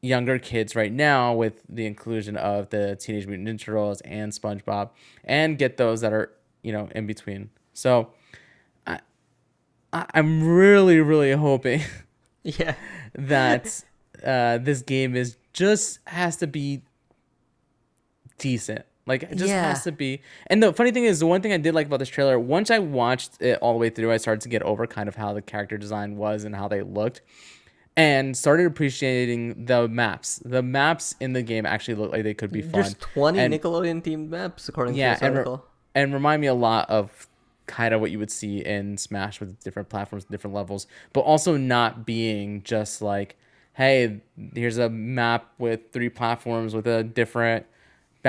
younger kids right now with the inclusion of the teenage mutant ninja turtles and spongebob and get those that are you know in between so i i'm really really hoping yeah that uh this game is just has to be decent. Like it just yeah. has to be. And the funny thing is, the one thing I did like about this trailer, once I watched it all the way through, I started to get over kind of how the character design was and how they looked, and started appreciating the maps. The maps in the game actually look like they could be fun. There's 20 and, Nickelodeon themed maps according yeah, to this article. And, re- and remind me a lot of kind of what you would see in Smash with different platforms, different levels, but also not being just like, hey, here's a map with three platforms with a different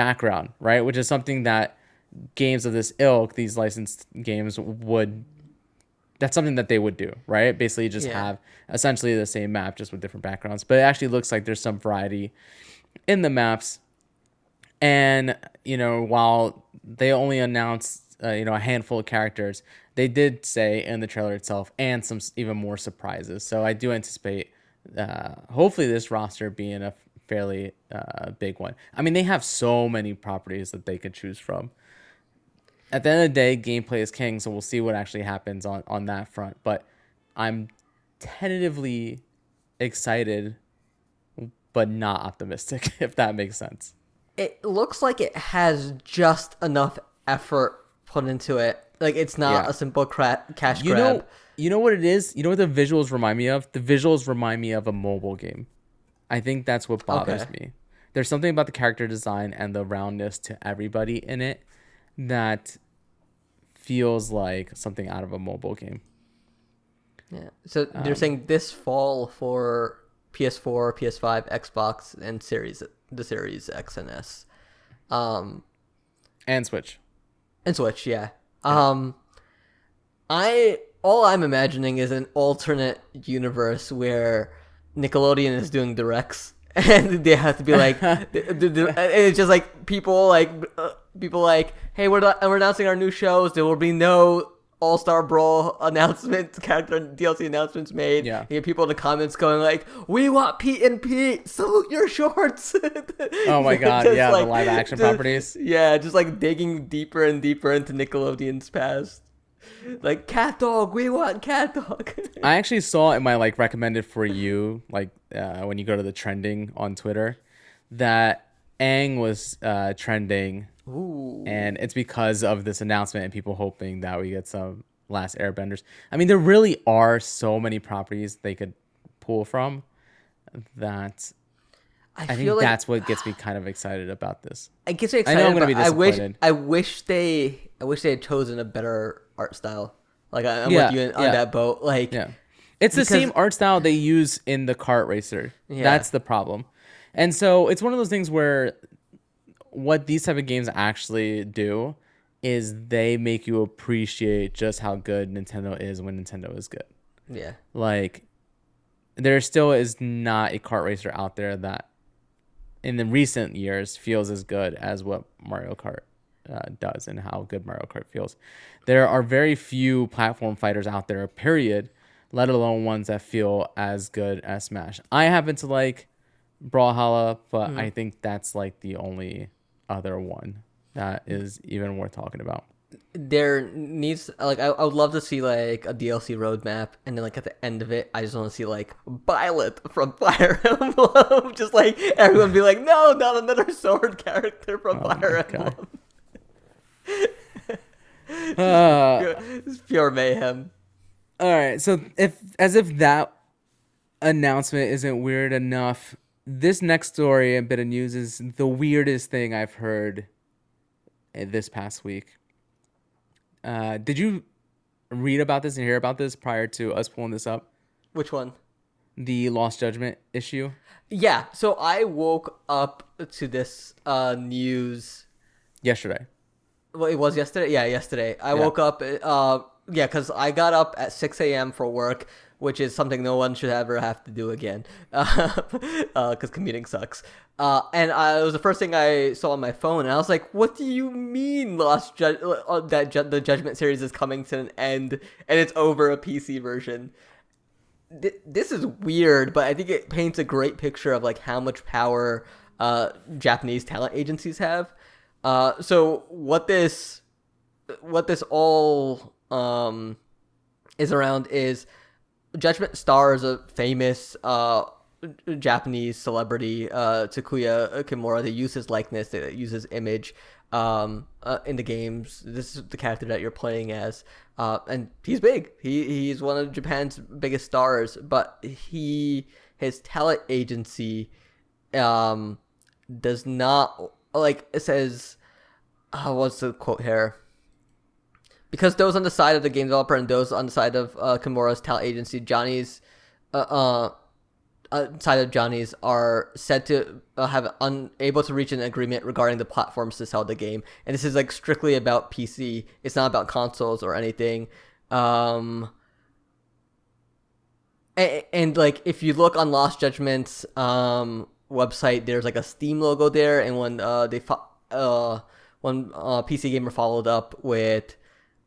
background, right? Which is something that games of this ilk, these licensed games, would. That's something that they would do, right? Basically, just yeah. have essentially the same map, just with different backgrounds. But it actually looks like there's some variety in the maps. And you know, while they only announced uh, you know a handful of characters, they did say in the trailer itself, and some even more surprises. So I do anticipate, uh, hopefully, this roster being a fairly uh, big one. I mean, they have so many properties that they could choose from. At the end of the day, gameplay is king, so we'll see what actually happens on, on that front. But I'm tentatively excited, but not optimistic, if that makes sense. It looks like it has just enough effort put into it. Like it's not yeah. a simple cra- cash you grab. Know, you know what it is? You know what the visuals remind me of? The visuals remind me of a mobile game. I think that's what bothers okay. me. There's something about the character design and the roundness to everybody in it that feels like something out of a mobile game. Yeah. So they're um, saying this fall for PS4, PS5, Xbox, and Series the Series X and S. Um, and Switch. And Switch, yeah. yeah. Um, I all I'm imagining is an alternate universe where Nickelodeon is doing directs, and they have to be like, it's just like people like uh, people like, hey, we're we're announcing our new shows. There will be no all Star Brawl announcement, character DLC announcements made. Yeah. You get people in the comments going like, "We want Pete and Pete, salute your shorts." oh my god! yeah, like, the live action just, properties. Yeah, just like digging deeper and deeper into Nickelodeon's past like CatDog we want CatDog i actually saw in my like recommended for you like uh, when you go to the trending on twitter that Aang was uh, trending Ooh. and it's because of this announcement and people hoping that we get some last airbenders i mean there really are so many properties they could pull from that I, I think like, that's what gets me kind of excited about this. I get me excited. I know I'm gonna be disappointed. I wish I wish they I wish they had chosen a better art style. Like I, am yeah, with you on yeah. that boat. Like yeah, it's because, the same art style they use in the kart racer. Yeah. That's the problem, and so it's one of those things where what these type of games actually do is they make you appreciate just how good Nintendo is when Nintendo is good. Yeah, like there still is not a kart racer out there that in the recent years feels as good as what Mario Kart uh, does and how good Mario Kart feels. There are very few platform fighters out there, period, let alone ones that feel as good as Smash. I happen to like Brawlhalla, but I think that's like the only other one that is even worth talking about. there needs like I, I would love to see like a DLC roadmap, and then like at the end of it, I just want to see like Violet from Fire Emblem, just like everyone be like, no, not another sword character from Oh Fire Emblem. God. Uh, It's pure mayhem. All right. So if as if that announcement isn't weird enough, this next story and bit of news is the weirdest thing I've heard this past week. Uh, did you read about this and hear about this prior to us pulling this up? Which one? The lost judgment issue. Yeah. So I woke up to this uh news yesterday. Well, it was yesterday. Yeah, yesterday. I Yeah. woke up. Uh, yeah, because I got up at six a.m. for work, which is something no one should ever have to do again. Because commuting sucks. Uh, and I, it was the first thing I saw on my phone, and I was like, "What do you mean, Lost Ju- uh, that ju- the Judgment series is coming to an end, and it's over a PC version?" Th- this is weird, but I think it paints a great picture of like how much power uh, Japanese talent agencies have. Uh, so what this what this all um, is around is Judgment Star is a famous uh, Japanese celebrity, uh, Takuya Kimura. They use his likeness, they use his image um, uh, in the games. This is the character that you're playing as, uh, and he's big. He he's one of Japan's biggest stars, but he his talent agency um, does not like it says. Uh, what's the quote here? because those on the side of the game developer and those on the side of uh, Kimura's talent agency, Johnny's uh, uh, uh, side of Johnny's are said to uh, have unable to reach an agreement regarding the platforms to sell the game, and this is like strictly about PC. It's not about consoles or anything. Um, and, and like if you look on Lost Judgment's um website, there's like a Steam logo there, and when uh they fo- uh when uh PC Gamer followed up with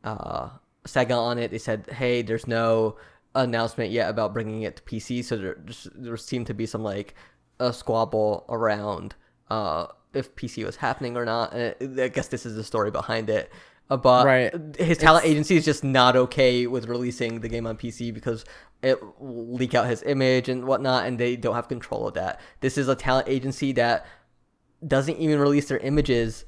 uh Sega on it, they said, "Hey, there's no announcement yet about bringing it to PC." So there just, there seemed to be some like a squabble around uh if PC was happening or not. And I guess this is the story behind it. But Right. his talent agency is just not okay with releasing the game on PC because it leak out his image and whatnot, and they don't have control of that. This is a talent agency that doesn't even release their images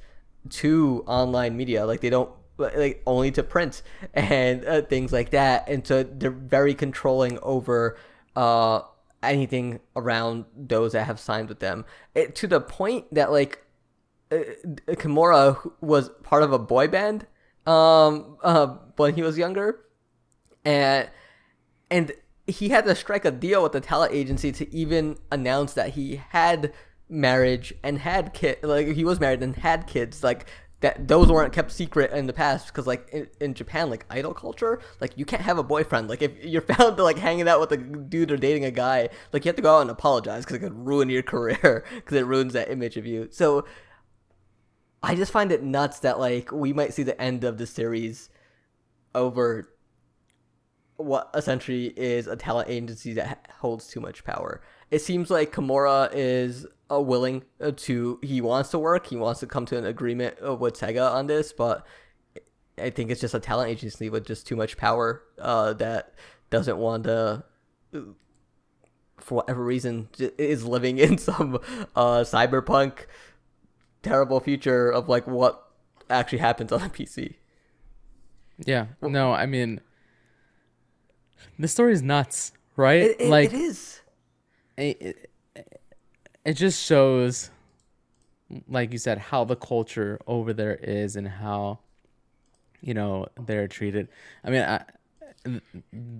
to online media. Like they don't like only to print and uh, things like that. And so they're very controlling over uh anything around those that have signed with them. It, to the point that like uh, Kimura was part of a boy band um uh, when he was younger and and he had to strike a deal with the talent agency to even announce that he had marriage and had kid like he was married and had kids like that those weren't kept secret in the past because like in, in japan like idol culture like you can't have a boyfriend. Like if you're found like hanging out with a dude or dating a guy like you have to go out and apologize because it could ruin your career because it ruins that image of you. So i just find it nuts that like we might see the end of the series over what essentially is a talent agency that holds too much power. It seems like Kimura is uh, willing uh, to, he wants to work, he wants to come to an agreement uh, with Sega on this, but I think it's just a talent agency with just too much power uh, that doesn't want to, for whatever reason, is living in some uh, cyberpunk terrible future of like what actually happens on a PC. Yeah. No, I mean, this story is nuts, right? It, it, like it is. it, it, it just shows like you said how the culture over there is and how you know they're treated i mean I,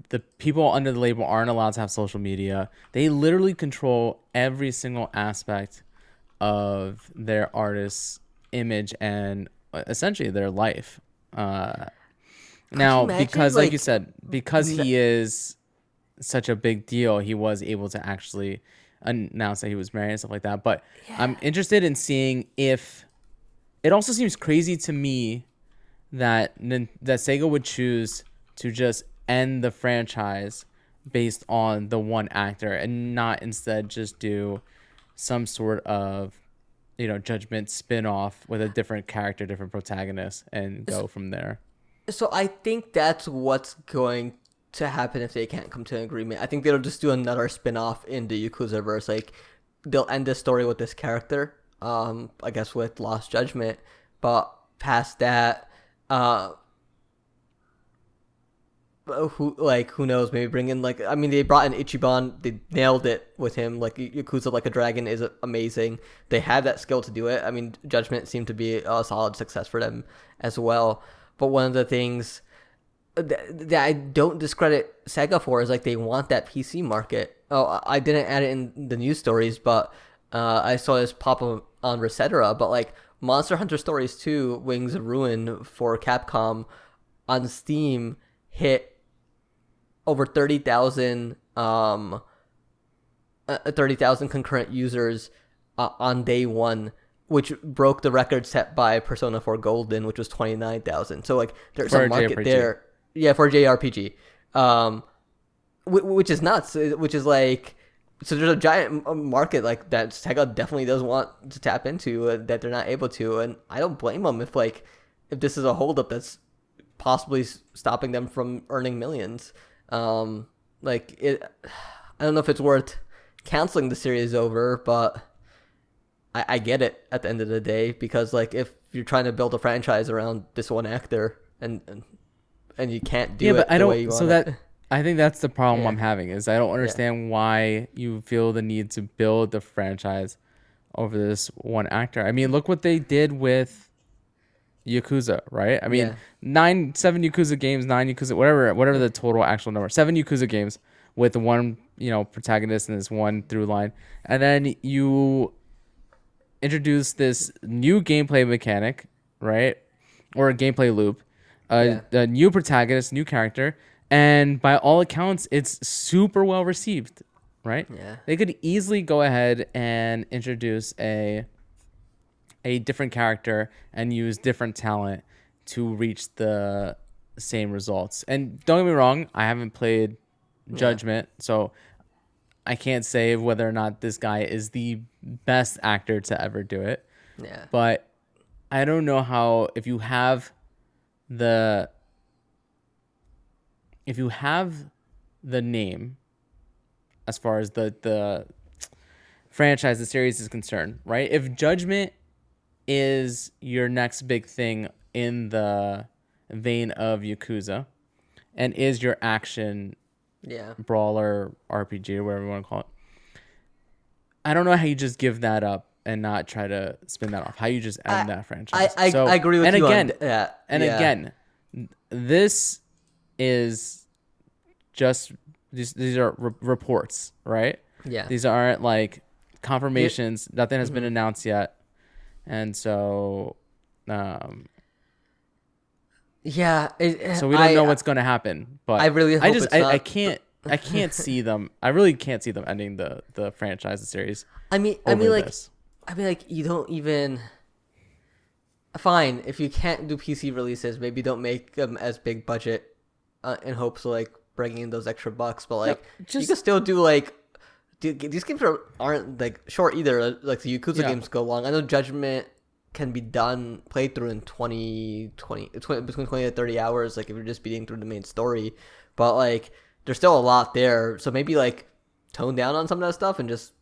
the people under the label aren't allowed to have social media they literally control every single aspect of their artist's image and uh, essentially their life uh now imagine, because like, you said because he is such a big deal, he was able to actually announce that he was married and stuff like that. But I'm interested in seeing if it also seems crazy to me that that Sega would choose to just end the franchise based on the one actor and not instead just do some sort of you know judgment spin-off with a different character different protagonist and go from there So I think that's what's going to happen if they can't come to an agreement. I think they'll just do another spin-off in the Yakuza verse. Like they'll end the story with this character. Um, I guess with Lost Judgment, but past that, uh, who like who knows? Maybe bring in like I mean they brought in Ichiban. They nailed it with him. Like Yakuza like a dragon is amazing. They have that skill to do it. I mean Judgment seemed to be a solid success for them as well. But one of the things that, that I don't discredit Sega for is like they want that PC market. Oh, I didn't add it in the news stories, but uh, I saw this pop up on Resetera. But like Monster Hunter Stories 2 Wings of Ruin for Capcom on Steam hit over 30,000 um uh, 30,000 concurrent users uh, on day 1 which broke the record set by Persona 4 Golden which was 29,000. So like there's For a market JRPG. there. Yeah, for JRPG. Um which is nuts, uh, which is like so there's a giant market like that Sega definitely does want to tap into uh, that they're not able to and I don't blame them if like if this is a holdup that's possibly stopping them from earning millions. Um, like it, I don't know if it's worth canceling the series over, but I, I get it at the end of the day because like if you're trying to build a franchise around this one actor and and, and you can't do yeah it but i the way you don't so that i think that's the problem Yeah. i'm having is i don't understand why you feel the need to build the franchise over this one actor. I mean look what they did with yakuza right? I mean Yeah. nine seven yakuza games nine yakuza whatever whatever the total actual number seven yakuza games with one you know protagonist and this one through line. And then you introduce this new gameplay mechanic right? Or a gameplay loop. A, a new protagonist new character. And by all accounts it's super well received right? Yeah. they could easily go ahead and introduce a a different character and use different talent to reach the same results. And don't get me wrong, I haven't played Judgment, so I can't say whether or not this guy is the best actor to ever do it. yeah But I don't know how if you have the if you have the name as far as the the franchise the series is concerned, right? If Judgment is your next big thing in the vein of Yakuza and is your action yeah brawler RPG or whatever you want to call it. I don't know how you just give that up and not try to spin that off. How you just end I- that franchise. I, I, So- I agree with you. and you again, on that and yeah. again, this is just these these are re- reports, right? yeah These aren't like confirmations. Nothing has been Mm-hmm. announced yet, and so um, yeah it, so we don't I- know what's going to happen. But I really I just I, I can't I can't see them. I really can't see them ending the the franchise the series. I mean I mean like this. I mean, like you don't even. Fine, if you can't do PC releases, maybe don't make them as big budget, uh, in hopes of like bringing in those extra bucks. But like, you just- can still do like. dude, These games are, aren't like short either. Like the Yakuza Yeah. games go long. I know Judgment can be done played through in 20, 20, 20 between twenty to thirty hours. Like if you're just beating through the main story, but like there's still a lot there. So maybe like tone down on some of that stuff and just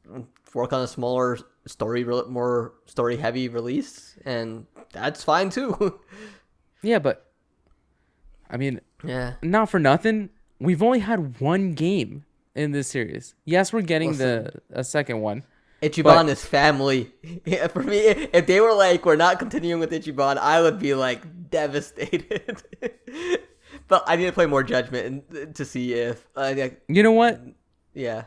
work on a smaller story, more story heavy release, and that's fine too. Yeah, but I mean, yeah, not for nothing. We've only had one game in this series. Yes, we're getting the a second one. Ichiban But- is family. Yeah, for me, if they were like, we're not continuing with Ichiban, I would be like devastated. but I need to play more Judgment and, to see if, uh, like, You know what? yeah,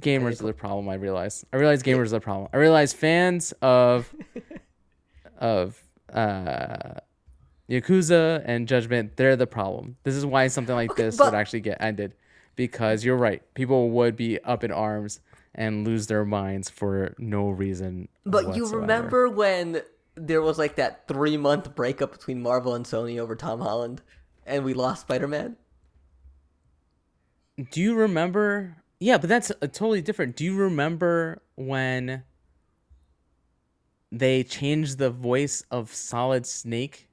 Gamers are the problem. I realize. I realize gamers are the problem. I realize fans of of uh Yakuza and Judgment, they're the problem. This is why something like Okay, this but- would actually get ended. Because you're right. People would be up in arms and lose their minds for no reason. But you remember when there was like that three month breakup between Marvel and Sony over Tom Holland, and we lost Spider Man. Do you remember? Yeah, but that's a totally different. Do you remember when they changed the voice of Solid Snake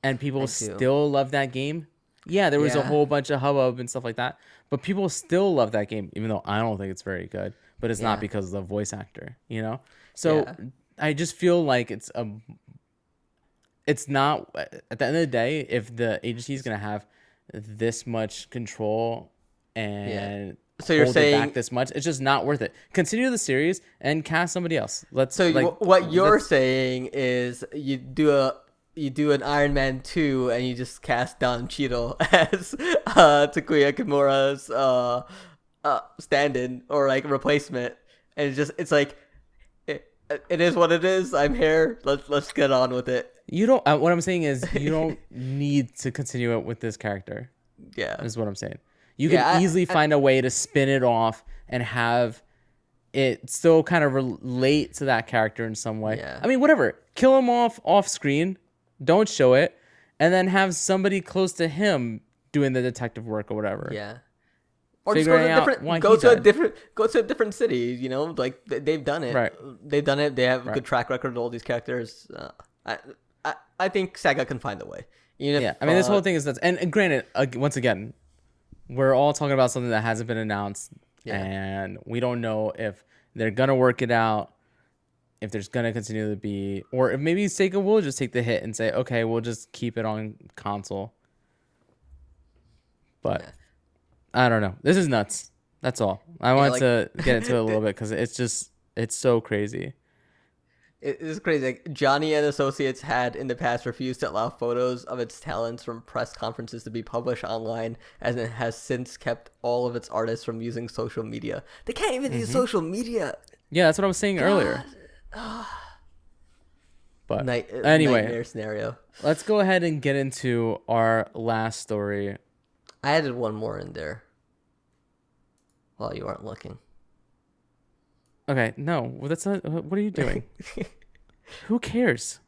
and people still love that game? Yeah, there was a whole bunch of hubbub and stuff like that, but people still love that game, even though I don't think it's very good. But it's Yeah. not because of the voice actor, you know. So Yeah. I just feel like it's a. It's not at the end of the day if the agency is gonna have this much control and So you're saying back this much, it's just not worth it. Continue the series and cast somebody else. Let's so. like what you're let's- saying is you do a you do an Iron Man two, and you just cast Don Cheadle as uh, Takuya Kimura's uh, uh, stand-in or like replacement, and it's just it's like. It, it is what it is. I'm here. Let's let's get on with it. you don't. Uh, what I'm saying is you don't need to continue it with this character. Yeah. Is what I'm saying. You Yeah, can I- easily find a way to spin it off and have it still kind of relate to that character in some way. Yeah. I mean, whatever. Kill him off off screen. Don't show it, and then have somebody close to him doing the detective work or whatever. Yeah. Or just go to a different go he to a different go to a different city, you know, like they've done it. Right. They've done it. They have a Right. good track record of all these characters. Uh, I, I I think Sega can find a way. Even if, Yeah, I mean, this uh, whole thing is nuts. And, and granted, uh, once again, we're all talking about something that hasn't been announced, Yeah. and we don't know if they're gonna work it out, if there's gonna continue to be, or if maybe Sega will just take the hit and say, okay, we'll just keep it on console. But I don't know. This is nuts. That's all. I wanted like- to get into it a little bit because it's just it's so crazy. It is crazy. Like, Johnny and Associates had in the past refused to allow photos of its talents from press conferences to be published online, and it has since kept all of its artists from using social media. They can't even Mm-hmm. use social media. Yeah, that's what I was saying earlier. But Night, uh, anyway, nightmare scenario. Let's go ahead and get into our last story. I added one more in there while you aren't looking. Okay, no, well, that's not. What are you doing? Who cares?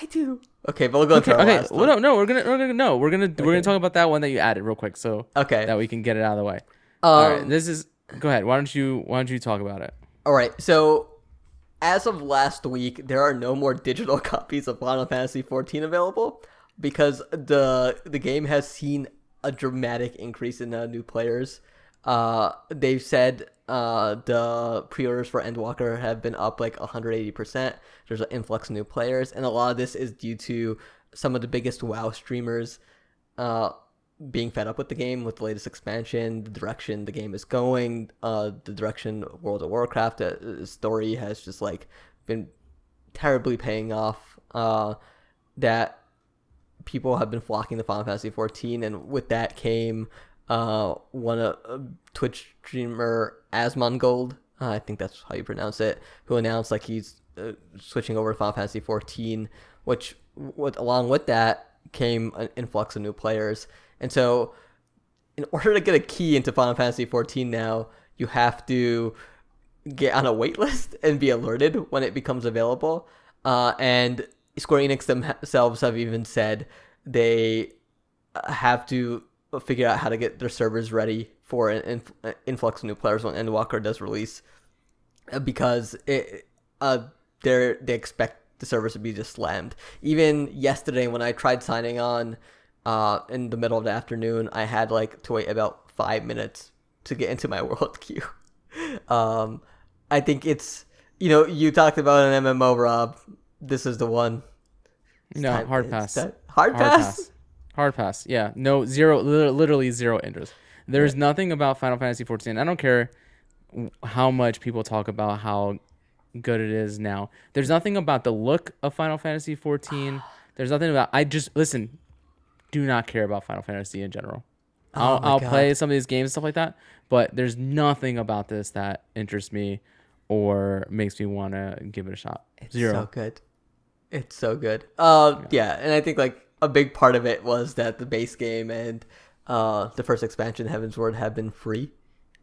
I do. Okay, but we'll go Okay, into our okay. Well, no, no, we're gonna, we're gonna, no, we're gonna, we're gonna talk about that one that you added real quick, so Okay. that we can get it out of the way. All right, Um, this is. Go ahead. Why don't you, why don't you talk about it? all right. So, as of last week, there are no more digital copies of Final Fantasy XIV available because the the game has seen a dramatic increase in uh, new players. Uh, they've said uh, the pre-orders for Endwalker have been up like 180%. There's an influx of new players, and a lot of this is due to some of the biggest WoW streamers uh, being fed up with the game with the latest expansion, the direction the game is going, uh, the direction World of Warcraft uh, story has just like been terribly paying off. Uh, that people have been flocking to Final Fantasy 14, and with that came uh, one uh, Twitch streamer Asmongold. Uh, I think that's how you pronounce it. Who announced like he's uh, switching over to Final Fantasy 14, which with along with that came an influx of new players, and so in order to get a key into Final Fantasy 14 now, you have to get on a wait list and be alerted when it becomes available. Uh, and Square Enix themselves have even said they uh, have to figure out how to get their servers ready for an uh, influx of new players when Endwalker does release, uh, because it uh they they expect the servers to be just slammed. Even yesterday when I tried signing on, uh, in the middle of the afternoon, I had like to wait about five minutes to get into my world queue. Um, I think it's you know you talked about an MMO, Rob. This is the one. It's No, time- hard pass. time- Hard, Hard pass. pass. Hard pass. Yeah. No zero. Literally zero interest. There's nothing about Final Fantasy 14. I don't care how much people talk about how good it is now. There's nothing about the look of Final Fantasy 14. There's nothing about. I just listen. Do not care about Final Fantasy in general. I'll, Oh I'll play some of these games and stuff like that, but there's nothing about this that interests me or makes me want to give it a shot. It's Zero. so good. It's so good. Uh, yeah. and I think like a big part of it was that the base game and uh, the first expansion, Heavensward, have been free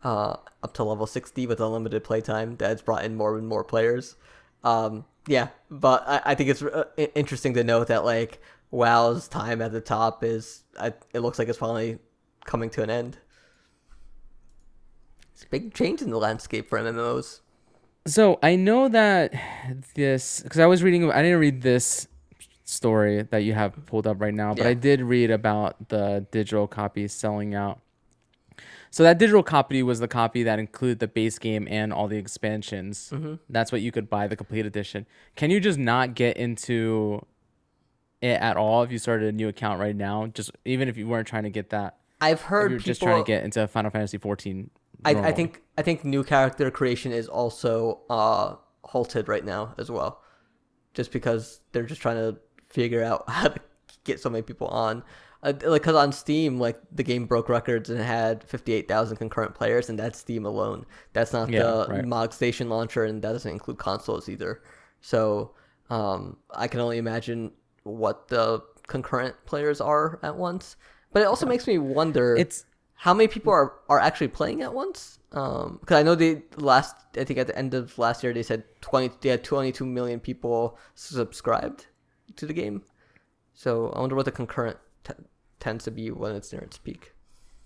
uh, up to level 60 with unlimited playtime. That's brought in more and more players. Um, yeah, but I, I think it's uh, interesting to note that like WoW's time at the top is I, it looks like it's finally coming to an end. It's a big change in the landscape for MMOs. So I know that this because I was reading. I didn't read this story that you have pulled up right now, but Yeah. I did read about the digital copy selling out. So that digital copy was the copy that included the base game and all the expansions. Mm-hmm. That's what you could buy the complete edition. Can you just not get into it at all if you started a new account right now? Just even if you weren't trying to get that, I've heard people. just trying to get into Final Fantasy 14. I, I think I think new character creation is also uh, halted right now as well, just because they're just trying to figure out how to get so many people on. Uh, like, cause on Steam, like the game broke records and had fifty eight thousand concurrent players, and that's Steam alone. That's not Yeah, the right. Mog Station launcher, and that doesn't include consoles either. So, um, I can only imagine what the concurrent players are at once. But it also makes me wonder it's how many people are, are actually playing at once? Um, because I know they last I think at the end of last year they said twenty they had twenty two million people subscribed to the game. So I wonder what the concurrent t- tends to be when it's near its peak.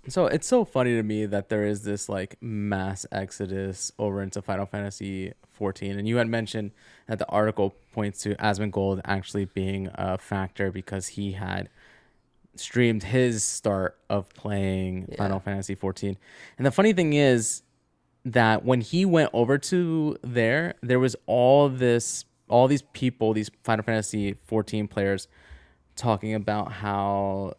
So it's so funny to me that there is this like mass exodus over into Final Fantasy 14, and you had mentioned that the article points to Asmongold actually being a factor because he had streamed his start of playing Yeah. Final Fantasy 14. And the funny thing is that when he went over to there, there was all this, all these people, these Final Fantasy 14 players, talking about how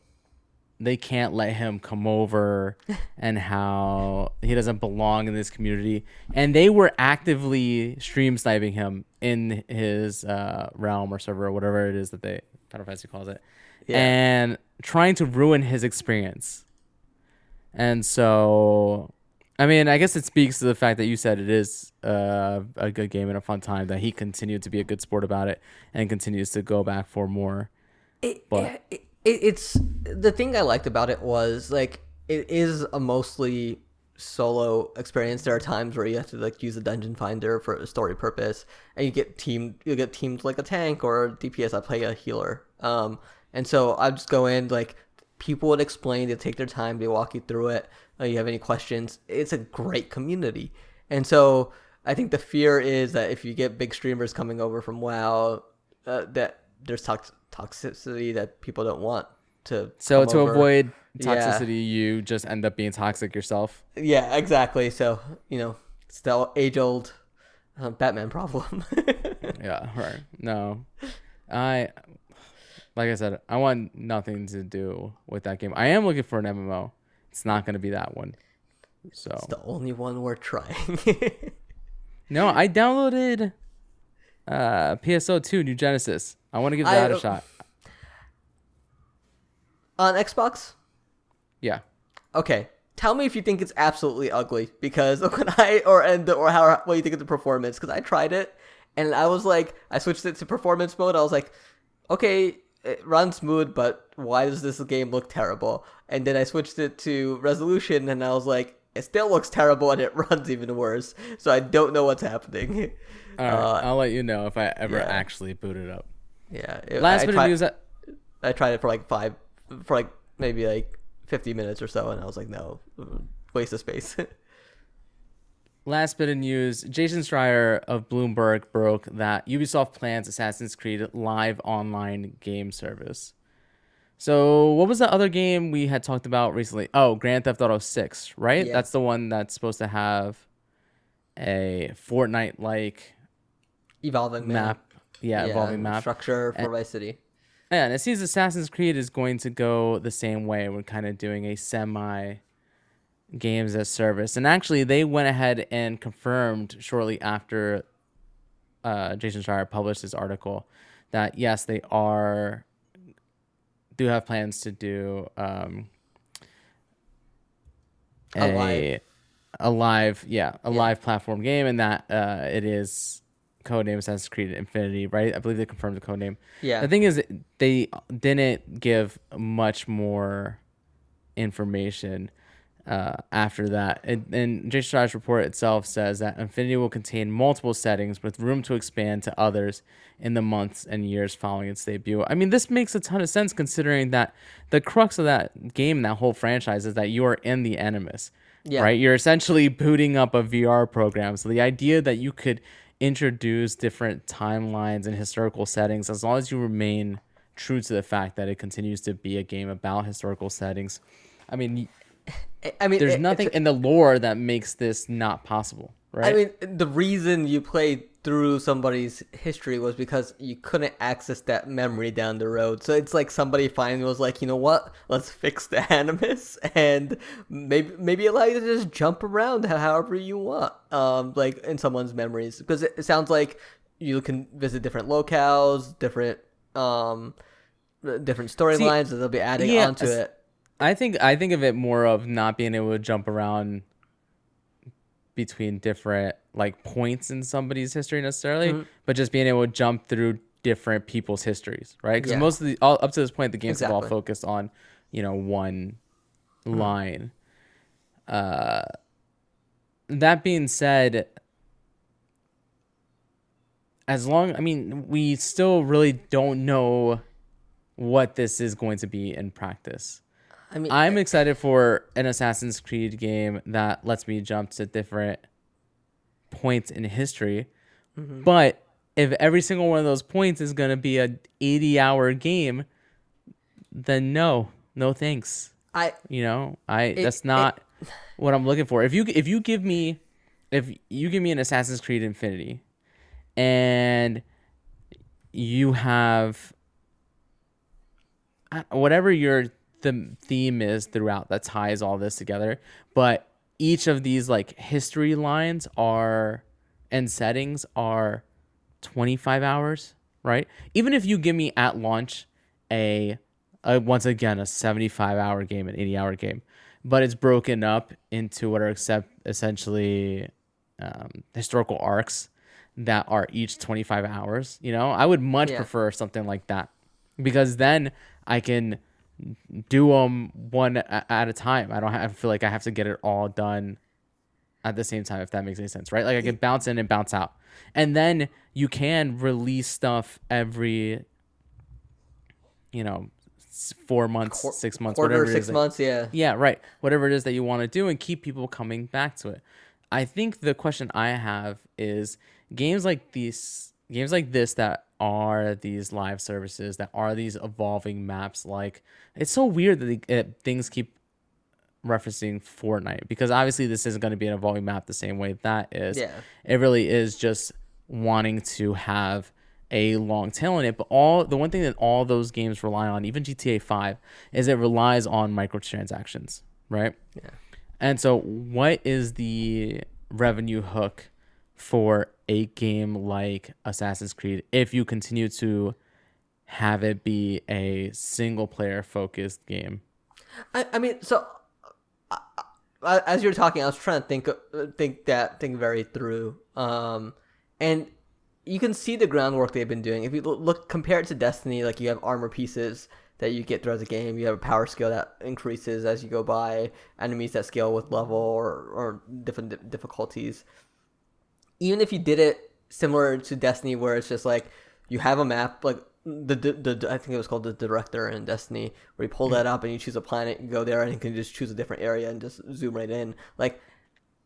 they can't let him come over and how he doesn't belong in this community. And they were actively stream sniping him in his uh, realm or server or whatever it is that they Final Fantasy calls it Yeah. and trying to ruin his experience. And so I mean I guess it speaks to the fact that you said it is uh, a good game and a fun time that he continued to be a good sport about it and continues to go back for more. It, But- it, it it's the thing I liked about it was like it is a mostly solo experience. There are times where you have to like use a dungeon finder for a story purpose, and you get teamed. You get teamed like a tank or DPS. I play a healer. Um, and so I just go in like people would explain. They take their time. They walk you through it. Uh, you have any questions? It's a great community, and so I think the fear is that if you get big streamers coming over from WoW, uh, that there's tox- toxicity that people don't want to. So to over. avoid Yeah. toxicity, you just end up being toxic yourself. yeah, exactly. So you know, it's the age old uh, Batman problem. Yeah, right. No, I like I said, I want nothing to do with that game. I am looking for an MMO. It's not going to be that one. So it's the only one worth trying. no, I downloaded uh PSO two New Genesis. I want to give that a shot. On Xbox, Yeah. okay. Tell me if you think it's absolutely ugly because when I or and or how what you think of the performance because I tried it and I was like I switched it to performance mode. I was like, okay, it runs smooth, but why does this game look terrible? And then I switched it to resolution and I was like, it still looks terrible and it runs even worse. So I don't know what's happening. All right. Uh, I'll let you know if I ever yeah. actually boot it up. Yeah. it- Last I bit tried- of news that I tried it for like five, for like maybe like 50 minutes or so, and I was like, no, waste of space. Last bit of news Jason Schreier of Bloomberg broke that Ubisoft plans Assassin's Creed live online game service. So, what was the other game we had talked about recently? Oh, Grand Theft Auto 6, right? Yeah. That's the one that's supposed to have a Fortnite like Evolving map. Yeah, evolving map. structure for Vice City. Yeah, and it seems Assassin's Creed is going to go the same way. We're kind of doing a semi games as service. And actually, they went ahead and confirmed shortly after uh, Jason Schreier published his article that yes, they are do have plans to do um, A a live- a live yeah a Yeah. live platform game, and that uh, it is codename Assassin's Creed Infinity, right? I believe they confirmed the codename. Yeah. The thing is, they didn't give much more information uh, after that. And, and Jason Schreier's report itself says that Infinity will contain multiple settings with room to expand to others in the months and years following its debut. I mean, this makes a ton of sense considering that the crux of that game, that whole franchise, is that you are in the Animus. Yeah. Right? You're essentially booting up a VR program. So the idea that you could introduce different timelines and historical settings as long as you remain true to the fact that it continues to be a game about historical settings. I mean, I mean, there's it- nothing in the lore that makes this not possible, right? I mean, the reason you played through somebody's history was because you couldn't access that memory down the road. So it's like somebody finally was like, you know what? Let's fix the animus and maybe maybe allow you to just jump around however you want, um, like in someone's memories. Because it, it sounds like you can visit different locales, different um, different storylines that they'll be adding yeah, onto it. I think I think of it more of not being able to jump around between different like points in somebody's history necessarily, Mm-hmm. but just being able to jump through different people's histories, right? Because Yeah. most of the all, up to this point, the games have all focused on you know one Mm-hmm. line. Uh, that being said, as long I mean, we still really don't know what this is going to be in practice. I mean, I'm excited for an Assassin's Creed game that lets me jump to different points in history. Mm-hmm. But if every single one of those points is going to be a 80 hour game, then no, no thanks. I You know, I that's not what I'm looking for. If you if you give me if you give me an Assassin's Creed Infinity and you have uh, whatever your the theme is throughout that ties all this together, but each of these like history lines are and settings are 25 hours, right? Even if you give me at launch a, a once again a 75 hour game, an 80 hour game, but it's broken up into what are except essentially um, historical arcs that are each 25 hours. You know, I would much Yeah. prefer something like that because then I can do them one at a time. I don't have, I feel like I have to get it all done at the same time if that makes any sense, right? Like I can bounce in and bounce out. And then you can release stuff every you know, 4 months, Quar- 6 months, quarter, whatever six is that- months, yeah. yeah, right. Whatever it is that you want to do and keep people coming back to it. I think the question I have is games like these games like this that are these live services that are these evolving maps like it's so weird that the, uh, things keep referencing Fortnite because obviously this isn't going to be an evolving map the same way that is. Yeah. It really is just wanting to have a long tail in it. But all the one thing that all those games rely on, even GTA 5, is it relies on microtransactions, right? Yeah. And so, what is the revenue hook for a game like Assassin's Creed if you continue to have it be a single player focused game? I, I mean, so uh, uh, as you're talking, I was trying to think uh, think that thing very through, um, and you can see the groundwork they've been doing. If you look compare it to Destiny, like you have armor pieces that you get throughout the game. You have a power skill that increases as you go by, enemies that scale with level or or different di- difficulties. Even if you did it similar to Destiny, where it's just like you have a map, like the, the, the I think it was called the director in Destiny, where you pull that up and you choose a planet, you go there, and you can just choose a different area and just zoom right in. Like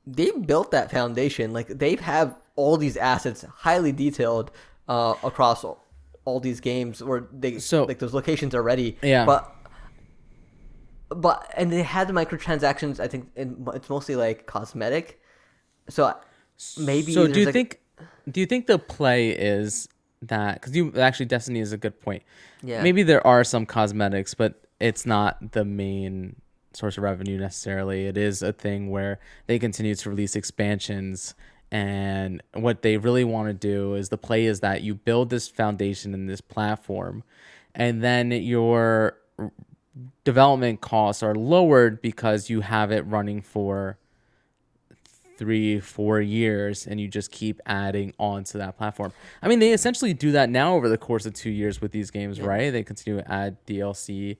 they built that foundation. Like they have all these assets highly detailed uh, across all, all these games where they So- like those locations are ready. Yeah. But but and they had the microtransactions. I think in, it's mostly like cosmetic. So maybe So do you like- think do you think the play is that because you actually Destiny is a good point. Yeah. Maybe there are some cosmetics, but it's not the main source of revenue necessarily. It is a thing where they continue to release expansions and what they really want to do is the play is that you build this foundation and this platform and then your development costs are lowered because you have it running for three, four years, and you just keep adding on to that platform. I mean, they essentially do that now over the course of two years with these games, right? They continue to add DLC.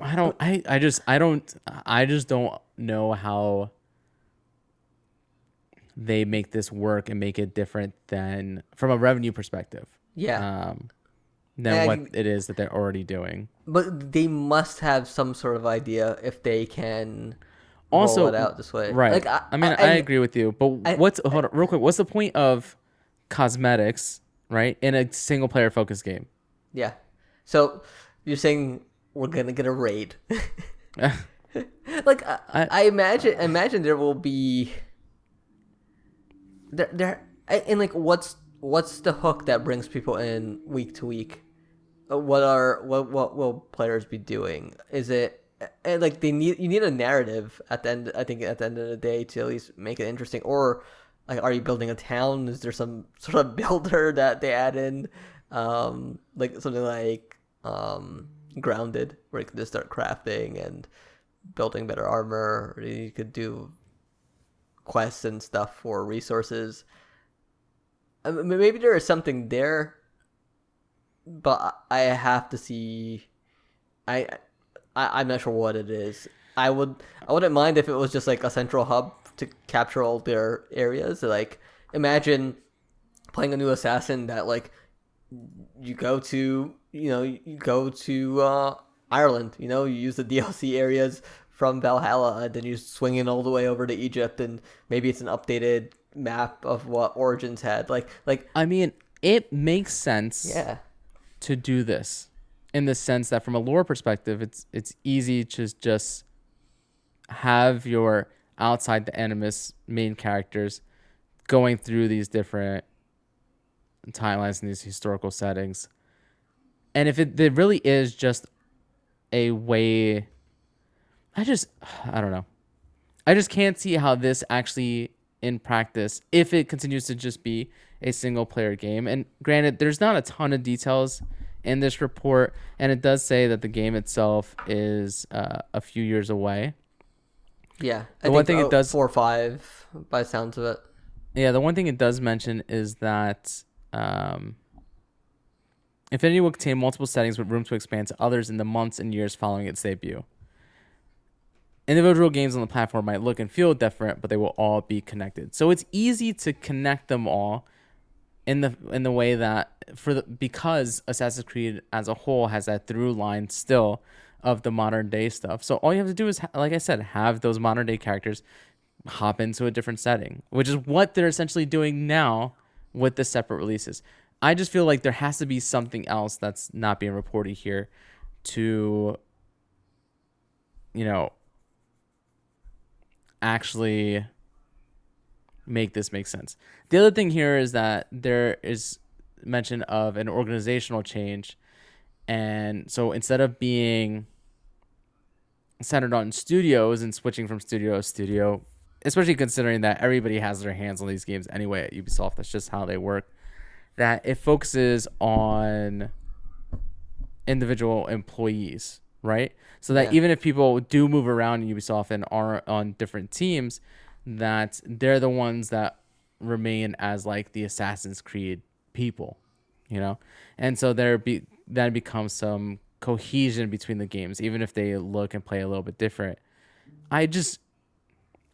I don't. I. I just. I don't. I just don't know how they make this work and make it different than from a revenue perspective. Yeah. Um, than And what it is that they're already doing. But they must have some sort of idea if they can Also, roll it out this way. Right. Like, I, mean, I, and- agree with you, but I- what's hold on, real quick? What's the point of cosmetics, right, in a single player focused game? Yeah. So you're saying we're gonna get a raid? like I, I- I imagine, imagine there will be there there and like what's what's the hook that brings people in week to week? Uh, What are what what will players be doing? Is it and like they need you need a narrative at the end. I think at the end of the day to at least make it interesting. Or like, are you building a town? Is there some sort of builder that they add in? Um, like something like um, grounded, where you can just start crafting and building better armor. Or you could do quests and stuff for resources. Maybe there is something there, but I have to see. I, I I'm not sure what it is. I would I wouldn't mind if it was just like a central hub to capture all their areas. Like imagine playing a new assassin that like you go to you know you go to uh, Ireland. You know you use the DLC areas from Valhalla, and then you swing in all the way over to Egypt, and maybe it's an updated map of what Origins had. Like like I mean, it makes sense yeah to do this in the sense that from a lore perspective, it's it's easy to just have your outside the animus main characters going through these different timelines and these historical settings. And if it, it really is just a way I just I don't know. I just can't see how this actually in practice if it continues to just be a single player game. And granted, there's not a ton of details in this report, and it does say that the game itself is uh, a few years away. yeah. The one thing it does- four or five by sounds of it. Yeah, the one thing it does mention is that um, Infinity will contain multiple settings with room to expand to others in the months and years following its debut. Individual games on the platform might look and feel different, but they will all be connected. So it's easy to connect them all in the in the way that for the because Assassin's Creed as a whole has that through line still of the modern day stuff. So all you have to do is like I said, have those modern day characters hop into a different setting, which is what they're essentially doing now with the separate releases. I just feel like there has to be something else that's not being reported here to you know actually make this make sense. The other thing here is that there is mention of an organizational change and so instead of being centered on studios and switching from studio to studio, especially considering that everybody has their hands on these games anyway at Ubisoft. That's just how they work. That it focuses on individual employees, right? So that Yeah. even if people do move around in Ubisoft and are on different teams, that they're the ones that remain as like the Assassin's Creed people, you know? And so there be then becomes some cohesion between the games, even if they look and play a little bit different. I just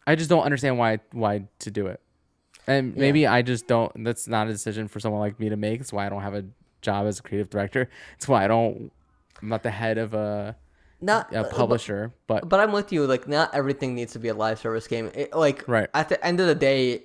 I just don't understand why why to do it. And maybe I just don't that's not a decision for someone like me to make. That's why I don't have a job as a creative director. It's why I don't I'm not the head of a, Not a uh, but- publisher, but But I'm with you. Like, not everything needs to be a live service game. It, like, Right. at the end of the day,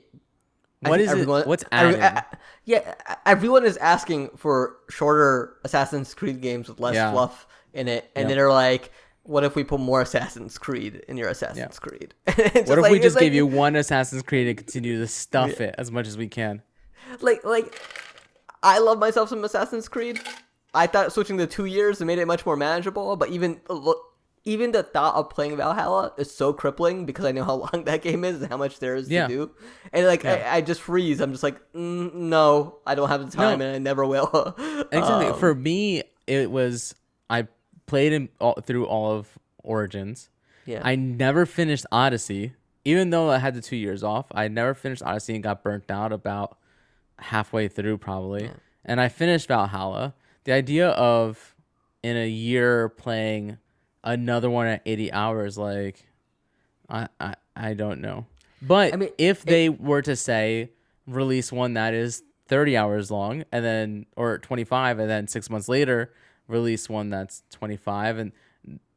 I What is it- what's every- uh, yeah, everyone is asking for shorter Assassin's Creed games with less Yeah. fluff in it, and Yeah. then they're like, "What if we put more Assassin's Creed in your Assassin's Creed?" What if like- we just like- gave you one Assassin's Creed and continue to stuff it as much as we can? like like I love myself some Assassin's Creed. I thought switching the two years made it much more manageable, but even even the thought of playing Valhalla is so crippling because I know how long that game is and how much there is Yeah. to do, and like Yeah. I, I just freeze. I'm just like, mm, no, I don't have the time, No. and I never will. Exactly. Um, For me, it was I played in all, through all of Origins. yeah, I never finished Odyssey. even though I had the two years off, I never finished Odyssey and got burnt out about halfway through probably. And I finished Valhalla. The idea of in a year playing another one at 80 hours, like I I, I don't know. But I mean, if they were to say release one that is 30 hours long and then or 25 and then 6 months later release one that's 25 and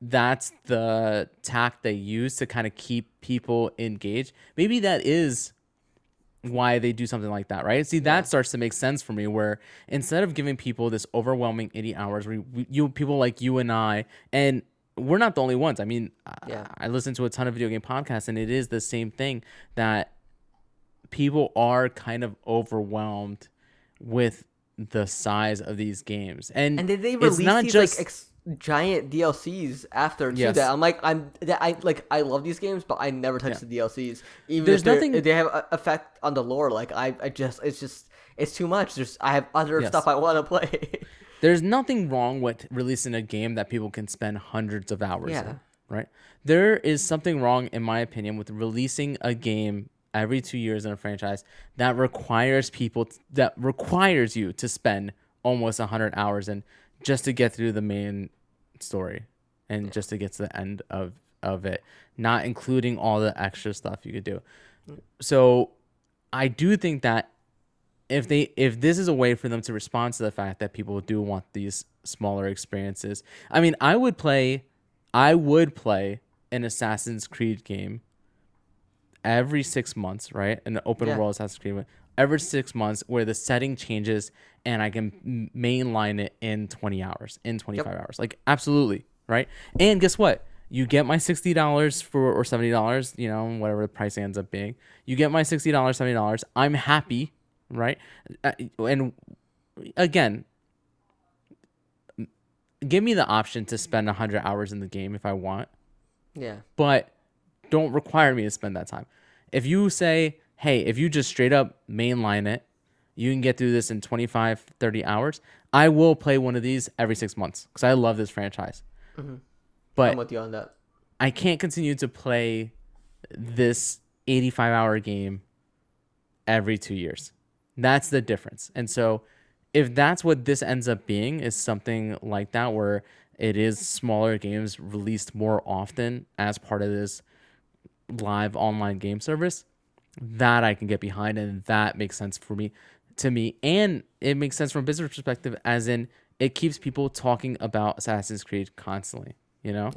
that's the tack they use to kind of keep people engaged. Maybe that is why they do something like that, right? See, that starts to make sense for me. Where instead of giving people this overwhelming eighty hours, we, we you people like you and I, and we're not the only ones. I mean, Yeah. I, I listen to a ton of video game podcasts, and it is the same thing that people are kind of overwhelmed with the size of these games, and And did they it's release not these just like ex- giant DLCs after? Yes. That I'm like I'm that I like I love these games, but I never touch Yeah. the DLCs. Even There's if, nothing- if they have a effect on the lore. Like I I just it's just it's too much. There's I have other Yes. stuff I want to play. There's nothing wrong with releasing a game that people can spend hundreds of hours Yeah. in, right? There is something wrong, in my opinion, with releasing a game every two years in a franchise that requires people t- that requires you to spend almost 100 hours in just to get through the main story and just to get to the end of of it not including all the extra stuff you could do. Mm. So i do think that if they if this is a way for them to respond to the fact that people do want these smaller experiences i mean i would play i would play an assassin's creed game every six months right? An open Yeah. world assassin's creed every six months where the setting changes and i can mainline it in 20 hours in 25 hours. Like absolutely right? And guess what? You get my $60 for or $70 you know whatever the price ends up being. You get my $60 $70 i'm happy right? Uh, and again give me the option to spend 100 hours in the game if i want. Yeah. but don't require me to spend that time. If you say, hey, if you just straight up mainline it, you can get through this in 25, 30 hours, I will play one of these every six months because I love this franchise. Mm-hmm. I'm But with you on that. I can't continue to play this 85 hour game every two years. That's the difference. And so, if that's what this ends up being, is something like that where it is smaller games released more often as part of this live online game service, that I can get behind and that makes sense for me to me. And it makes sense from a business perspective, as in it keeps people talking about Assassin's Creed constantly, you know?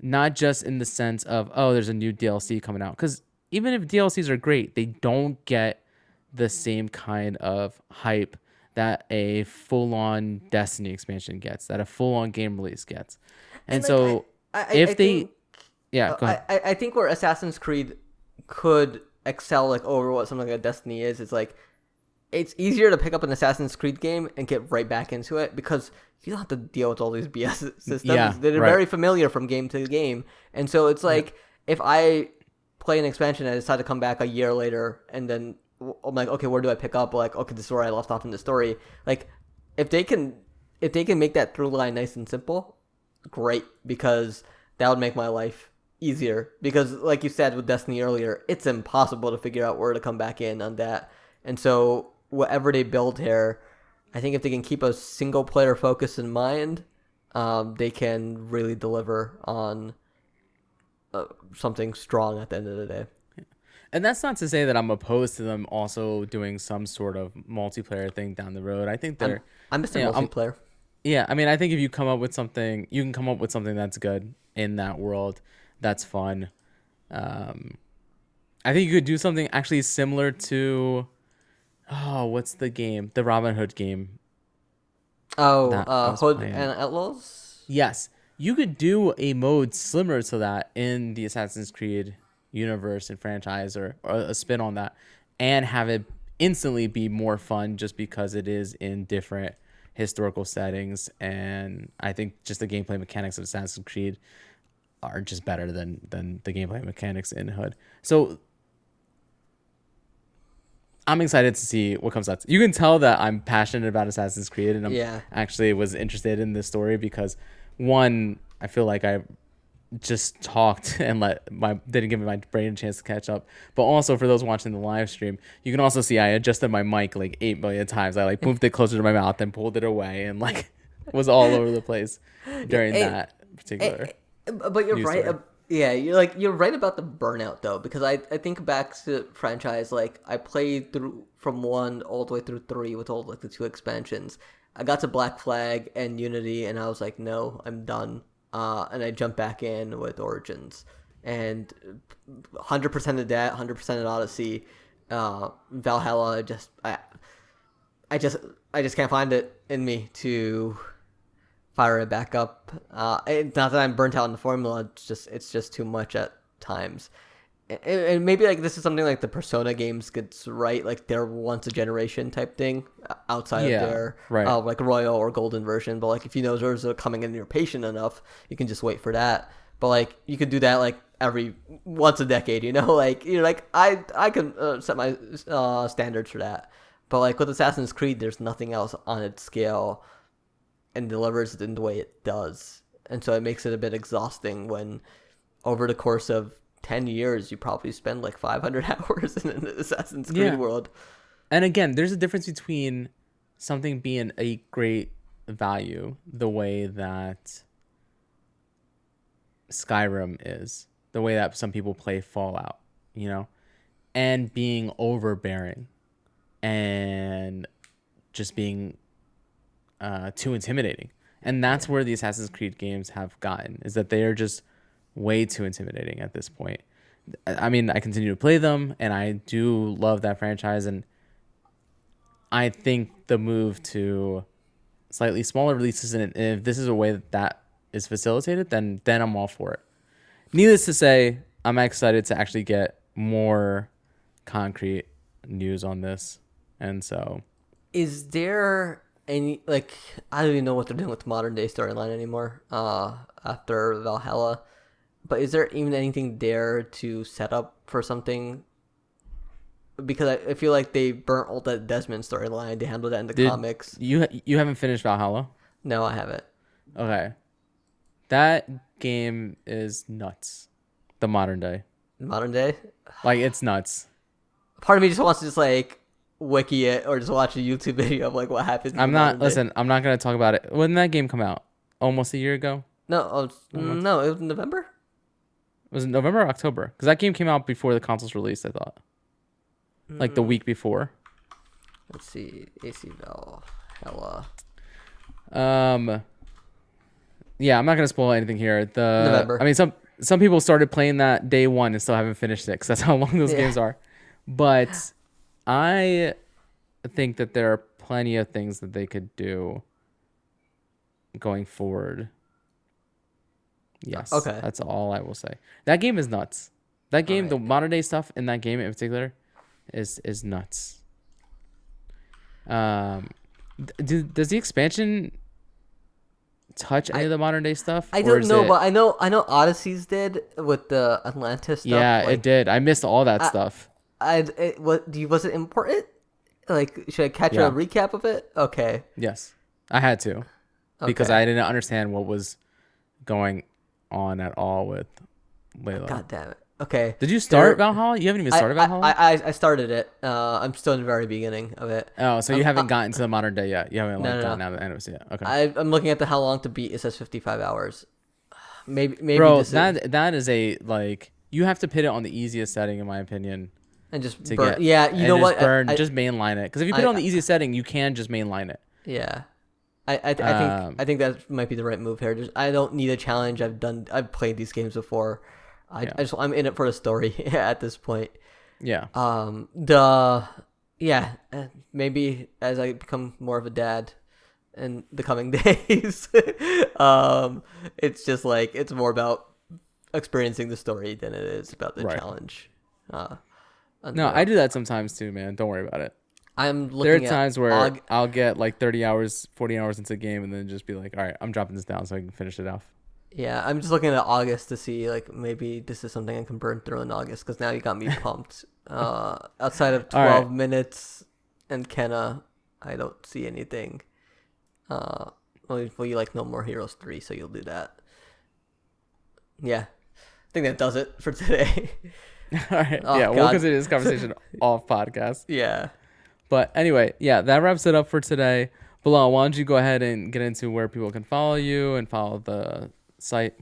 Not just in the sense of, oh, there's a new DLC coming out. Because even if DLCs are great, they don't get the same kind of hype that a full on Destiny expansion gets, that a full on game release gets. And, like, so I- I- if I they, think- yeah, uh, go ahead. I, I I think where Assassin's Creed could excel like over what something like Destiny is It's like it's easier to pick up an Assassin's Creed game and get right back into it because you don't have to deal with all these BS systems. Yeah, They're right. very familiar from game to game, and so it's like if I play an expansion and I decide to come back a year later and then I'm like, okay, where do I pick up? Like, okay, this is where I left off in the story. Like, if they can, if they can make that through line nice and simple, great because that would make my life easier. Because like you said with destiny earlier it's impossible to figure out where to come back in on that. And so whatever they build here i think if they can keep a single player focus in mind um, they can really deliver on uh, something strong at the end of the day. And that's not to say that I'm opposed to them also doing some sort of multiplayer thing down the road. I think they're, i'm mr Yeah, I'm- multiplayer. Yeah. I mean, I think if you come up with something, you can come up with something that's good in that world, that's fun. Um, I think you could do something actually similar to, oh, what's the game? The Robin Hood game. oh uh, hood playing. and outlaws Yes, you could do a mode similar to that in the Assassin's Creed universe and franchise, or, or a spin on that, and have it instantly be more fun just because it is in different historical settings. And I think just the gameplay mechanics of Assassin's Creed are just better than than the gameplay mechanics in Hood. So I'm excited to see what comes out. You can tell that I'm passionate about Assassin's Creed, and I'm Yeah. actually was interested in this story because one, I feel like I just talked and let my didn't give my brain a chance to catch up. But also for those watching the live stream, you can also see I adjusted my mic like eight million times. I like moved it closer to my mouth and pulled it away and like was all over the place during Hey, that particular. Eh, But you're right. story. yeah, you're like you're right about the burnout though, because I I think back to franchise like I played through from one all the way through three with all like the two expansions. I got to Black Flag and Unity, and I was like, no, I'm done. Uh, and I jumped back in with Origins, and hundred percent of that, hundred percent of Odyssey, uh, Valhalla. Just I, I just I just can't find it in me to fire it back up. Uh, it's not that I'm burnt out on the formula. It's just it's just too much at times. And, and maybe like this is something like the Persona games gets right, like they're once a generation type thing uh, outside Yeah, of their right. uh, like royal or golden version. But like if you know those are coming in, and you're patient enough, you can just wait for that. But like you could do that like every once a decade, you know, like you're like I I can uh, set my uh, standards for that. But like with Assassin's Creed, there's nothing else on its scale and delivers it in the way it does. And so it makes it a bit exhausting when over the course of 10 years you probably spend like 500 hours in an Assassin's Creed Yeah. world. And again, there's a difference between something being a great value, the way that Skyrim is, the way that some people play Fallout, you know, and being overbearing and just being uh, too intimidating. And that's where the Assassin's Creed games have gotten, is that they are just way too intimidating at this point. I mean, I continue to play them, and I do love that franchise, and I think the move to slightly smaller releases, and if this is a way that that is facilitated, then then I'm all for it. Needless to say, I'm excited to actually get more concrete news on this, and so Is there any like I don't even know what they're doing with the modern day storyline anymore uh after Valhalla. But is there even anything there to set up for something? Because I, I feel like they burnt all that Desmond storyline. They handled that in the Did- comics. you you haven't finished Valhalla. No, I haven't. Okay. That game is nuts. The modern day. Modern day. Like it's nuts. Part of me just wants to just like wiki it or just watch a YouTube video of like what happens. in I'm not day. listen, I'm not gonna talk about it. When did that game come out? Almost a year ago? No, oh, no, it was November. It Was it November or October? Because that game came out before the consoles released, I thought. Like Mm. the week before. Let's see, AC Valhalla. Um Yeah, I'm not gonna spoil anything here. The November. I mean some some people started playing that day one and still haven't finished it because that's how long those Yeah. games are. But I think that there are plenty of things that they could do going forward. Yes. Okay. That's all I will say. That game is nuts. That game, the modern day stuff in that game in particular, is is nuts. Um, do, does the expansion touch any of the modern day stuff? I don't know, it- but I know I know Odysseys did with the Atlantis stuff. yeah, like, it did. I missed all that stuff. I it, what do you was it important? Like, should I catch Yeah. a recap of it? Okay, Yes, I had to because Okay. I didn't understand what was going on at all with Layla. God damn it. Okay. Did you start There- Valhalla? You haven't even started I, Valhalla. I, I started it. Uh, I'm still in the very beginning of it. oh, so you I'm- haven't I- gotten to the modern day yet. You haven't like No, no, gotten no. out of the yet. Okay, I, I'm looking at the how long to beat. It says 55 hours. Maybe maybe bro, this is, that that is a like you have to pit it on the easiest setting in my opinion and just to burn. get. Yeah, you know just what? Burn, I- just mainline it because if you put I- it on the easiest setting, you can just mainline it. Yeah, I I, I think Um, I think that might be the right move here. Just I don't need a challenge. I've done I've played these games before. I, Yeah. I just I'm in it for the story at this point. Yeah, Um, the yeah, uh, maybe as I become more of a dad in the coming days, um, it's just like it's more about experiencing the story than it is about the Right. challenge. Uh, no, I do that sometimes too, man. Don't worry about it. I'm There are looking at times where I'll get like 30 hours, 40 hours into the game, and then just be like, all right, I'm dropping this down so I can finish it off. Yeah, I'm just looking at August to see like maybe this is something I can burn through in August because now you got me pumped. Uh, outside of All right. 12 minutes and Kena, I don't see anything. Uh, well, you- well, you like No More Heroes 3, so you'll do that. yeah, I think that does it for today. All right. Oh, yeah, we'll God. continue this conversation off podcast. yeah. But anyway, yeah, that wraps it up for today. Bilal, why don't you go ahead and get into where people can follow you and follow the site?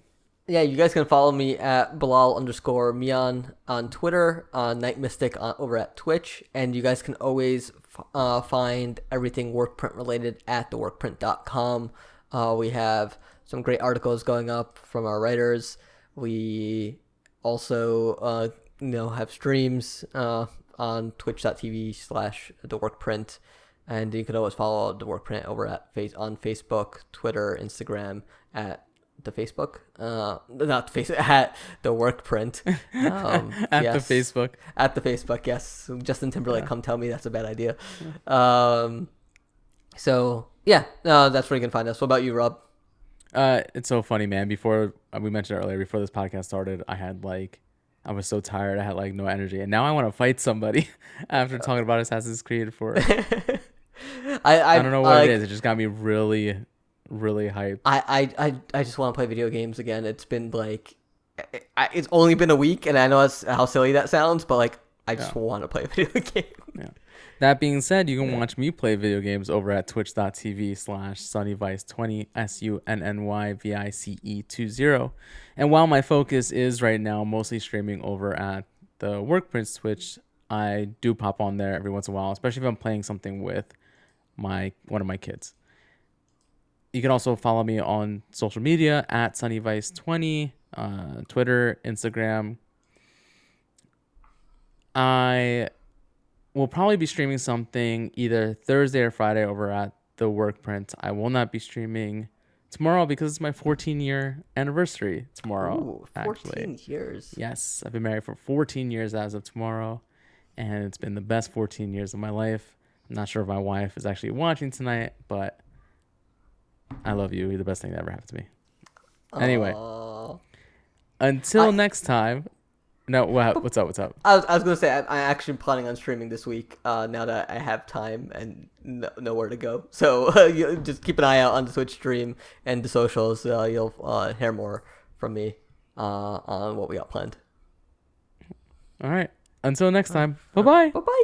Yeah, you guys can follow me at Bilal underscore Mian on Twitter, on Night Mystic on, over at Twitch, and you guys can always f- uh, find everything workprint related at theworkprint.com. Uh, we have some great articles going up from our writers. We also, uh, you know, have streams uh, on twitch.tv slash theworkprint. And you can always follow the workprint over at face on Facebook, Twitter, Instagram at the Facebook, uh, not the face at the work print. Um, At yes. the Facebook. At the Facebook, yes. Justin Timberlake, come tell me that's a bad idea. Um, so yeah, uh, that's where you can find us. What about you, Rob? Uh, it's so funny, man. Before uh, we mentioned earlier, before this podcast started, I had like, I was so tired. I had like no energy, and now I want to fight somebody after talking about Assassin's Creed for. I I, I don't know what like, it is. It just got me really, really hyped. I, I, I, I just want to play video games again. It's been like, I- I, it's only been a week, and I know how silly that sounds, but like, I just want to play a video game. That being said, you can watch me play video games over at twitch.tv slash sunnyvice20, S-U-N-N-Y-V-I-C-E 20. And while my focus is right now mostly streaming over at the Workprints Twitch, I do pop on there every once in a while, especially if I'm playing something with my one of my kids. You can also follow me on social media at sunnyvice20, uh, Twitter, Instagram. I will probably be streaming something either Thursday or Friday over at the Workprint. I will not be streaming tomorrow because it's my 14 year anniversary tomorrow. Ooh, 14 actually, years. yes, I've been married for 14 years as of tomorrow, and it's been the best 14 years of my life. I'm not sure if my wife is actually watching tonight, but I love you. You're the best thing that ever happened to me. Anyway. Until I- next time. No, what, what's up? What's up? I was, I was gonna say I'm, I'm actually planning on streaming this week. Uh, now that I have time and no, nowhere to go, so uh, you just keep an eye out on the Twitch stream and the socials. Uh, you'll uh, hear more from me uh, on what we got planned. All right. Until next time. Bye bye. Bye bye.